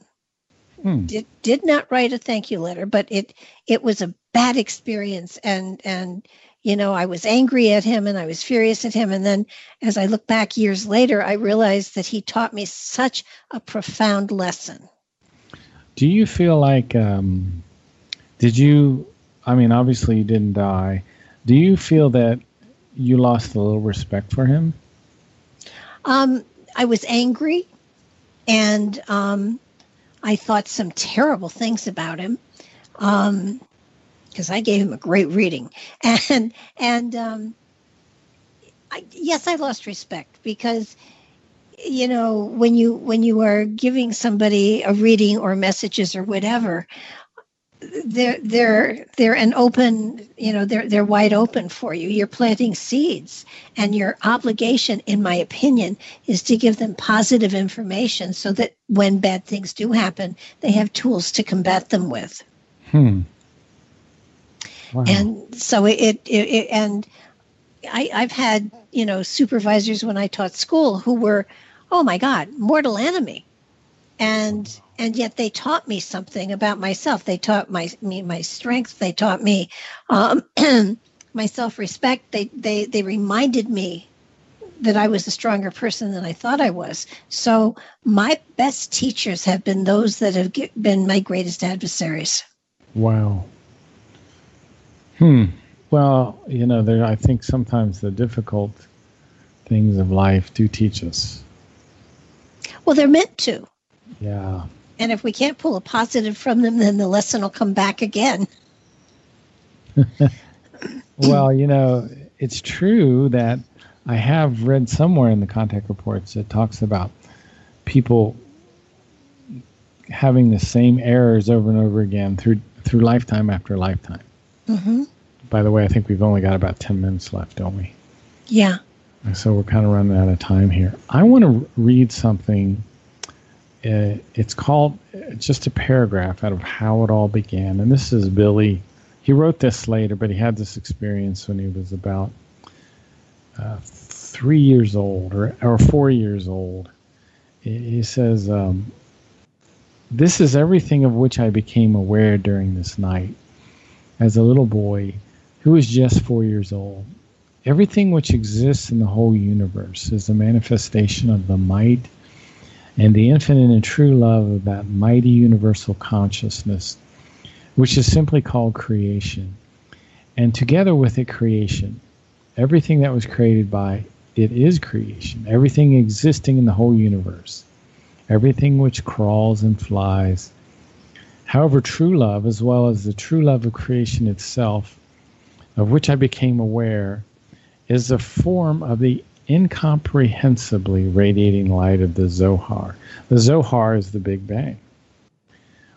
Hmm. Did did not write a thank you letter, but it it was a bad experience and and you know, I was angry at him and I was furious at him. And then as I look back years later, I realized that he taught me such a profound lesson. Do you feel like, um, did you, I mean, obviously you didn't die. Do you feel that you lost a little respect for him? Um, I was angry and um, I thought some terrible things about him. Um, because I gave him a great reading, and and um, I, yes, I lost respect because you know when you when you are giving somebody a reading or messages or whatever they're they're they're an open you know they're they're wide open for you. You're planting seeds and your obligation in my opinion is to give them positive information so that when bad things do happen they have tools to combat them with. Hmm Wow. And so it, it, it and I, I've had, you know, supervisors when I taught school who were, oh my God, mortal enemy. And and yet they taught me something about myself. They taught my me my strength. They taught me um, my self respect. They they they reminded me that I was a stronger person than I thought I was. So my best teachers have been those that have been my greatest adversaries. Wow. Hmm. Well, you know, there. I think sometimes the difficult things of life do teach us. Well, they're meant to. Yeah. And if we can't pull a positive from them, then the lesson will come back again. well, you know, it's true that I have read somewhere in the contact reports that talks about people having the same errors over and over again through through lifetime after lifetime. Mm-hmm. By the way, I think we've only got about 10 minutes left, don't we? Yeah. So we're kind of running out of time here. I want to read something. Uh, it's called it's just a paragraph out of how it all began. And this is Billy. He wrote this later, but he had this experience when he was about uh, three years old or, or four years old. He says, um, This is everything of which I became aware during this night as a little boy who was just four years old. Everything which exists in the whole universe is a manifestation of the might and the infinite and true love of that mighty universal consciousness, which is simply called creation. And together with it, creation. Everything that was created by it is creation. Everything existing in the whole universe. Everything which crawls and flies However, true love, as well as the true love of creation itself, of which I became aware, is a form of the incomprehensibly radiating light of the Zohar. The Zohar is the Big Bang.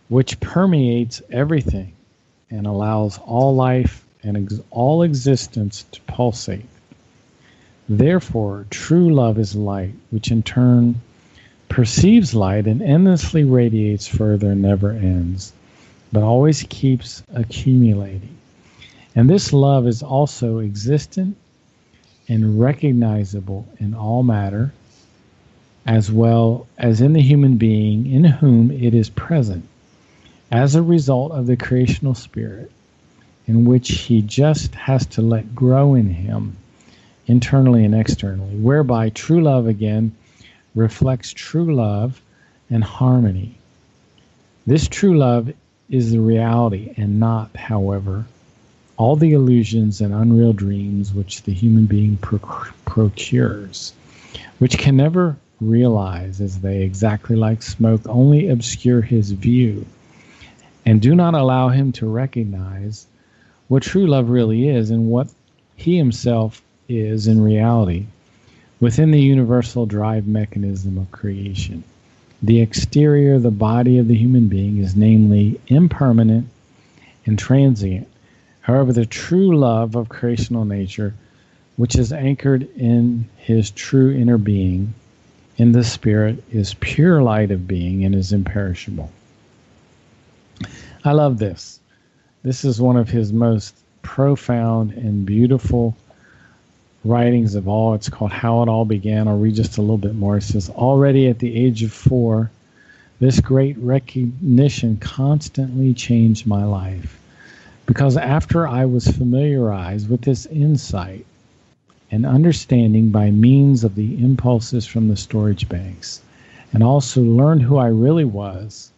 which permeates everything and allows all life and ex- all existence to pulsate. Therefore, true love is light, which in turn perceives light and endlessly radiates further and never ends, but always keeps accumulating. And this love is also existent and recognizable in all matter, as well as in the human being in whom it is present, as a result of the creational spirit, in which he just has to let grow in him internally and externally, whereby true love again reflects true love and harmony. This true love is the reality and not, however, all the illusions and unreal dreams which the human being procures, which can never realize as they, exactly like smoke, only obscure his view and do not allow him to recognize what true love really is and what he himself is in reality within the universal drive mechanism of creation. The exterior, the body of the human being, is namely impermanent and transient. However, the true love of creational nature, which is anchored in his true inner being, in the spirit, is pure light of being and is imperishable. I love this. This is one of his most profound and beautiful writings of all. It's called How It All Began. I'll read just a little bit more. It says, Already at the age of four, this great recognition constantly changed my life. Because after I was familiarized with this insight and understanding by means of the impulses from the storage banks, and also learned who I really was,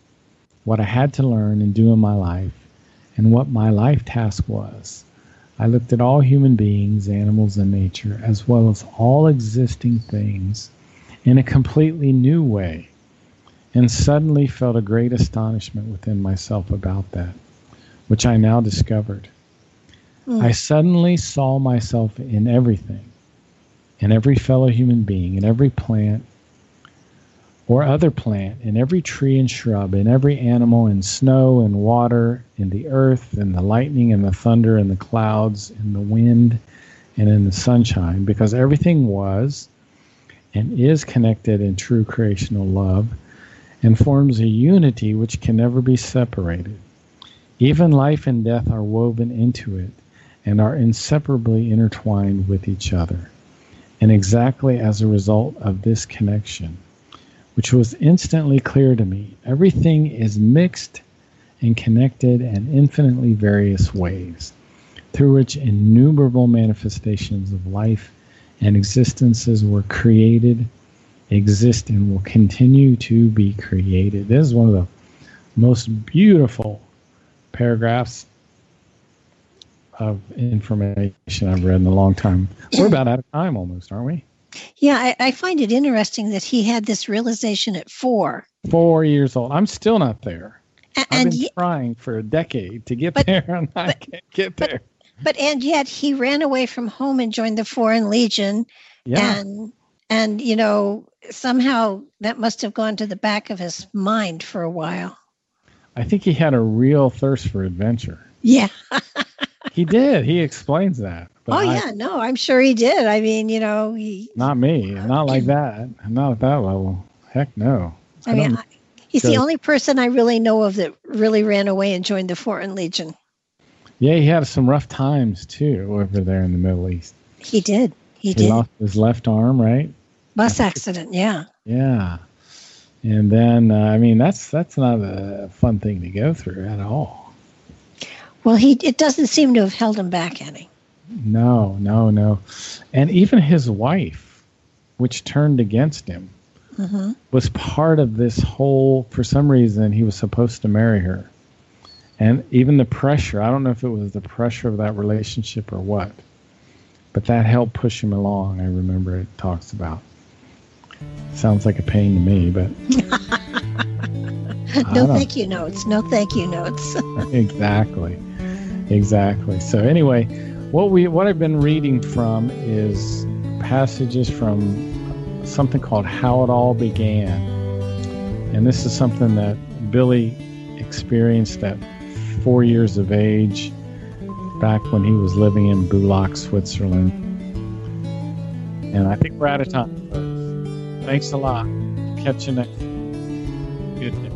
what I had to learn and do in my life, and what my life task was I looked at all human beings, animals, and nature, as well as all existing things, in a completely new way, and suddenly felt a great astonishment within myself about that, which I now discovered. Mm. I suddenly saw myself in everything, in every fellow human being, in every plant, or other plant, in every tree and shrub, in every animal, in snow and water, in the earth, in the lightning and the thunder, in the clouds, in the wind, and in the sunshine, because everything was and is connected in true creational love and forms a unity which can never be separated. Even life and death are woven into it and are inseparably intertwined with each other. And exactly as a result of this connection, which was instantly clear to me. Everything is mixed and connected in infinitely various ways, through which innumerable manifestations of life and existences were created, exist, and will continue to be created. This is one of the most beautiful paragraphs of information I've read in a long time. We're about out of time almost, aren't we? Yeah, I, I, find it interesting that he had this realization at four. Four years old. I'm still not there. And, I've been trying for a decade to get but, there, and but, I can't get there. But, but and yet he ran away from home and joined the Foreign Legion. Yeah. And and you know somehow that must have gone to the back of his mind for a while. I think he had a real thirst for adventure. Yeah. he did. He explains that. Oh I, yeah, no, I'm sure he did. I mean, you know, he. Not me. Not like that. Not at that level. Heck no. I, I mean, I, he's the only person I really know of that really ran away and joined the Foreign Legion. Yeah, he had some rough times too over there in the Middle East. He did. He, he did. Lost his left arm, right? Bus accident. Yeah. Yeah. And then, uh, I mean, that's that's not a fun thing to go through at all. Well, he it doesn't seem to have held him back any. No, no, no. And even his wife, which turned against him, mm-hmm. was part of this whole. For some reason, he was supposed to marry her, and even the pressure. I don't know if it was the pressure of that relationship or what, but that helped push him along. I remember it talks about. Sounds like a pain to me, but. no thank you notes. No thank you notes. exactly. Exactly. So anyway, what we what I've been reading from is passages from something called How It All Began. And this is something that Billy experienced at four years of age back when he was living in Bülach, Switzerland. And I think we're out of time. Thanks a lot. Catch you next. Good day.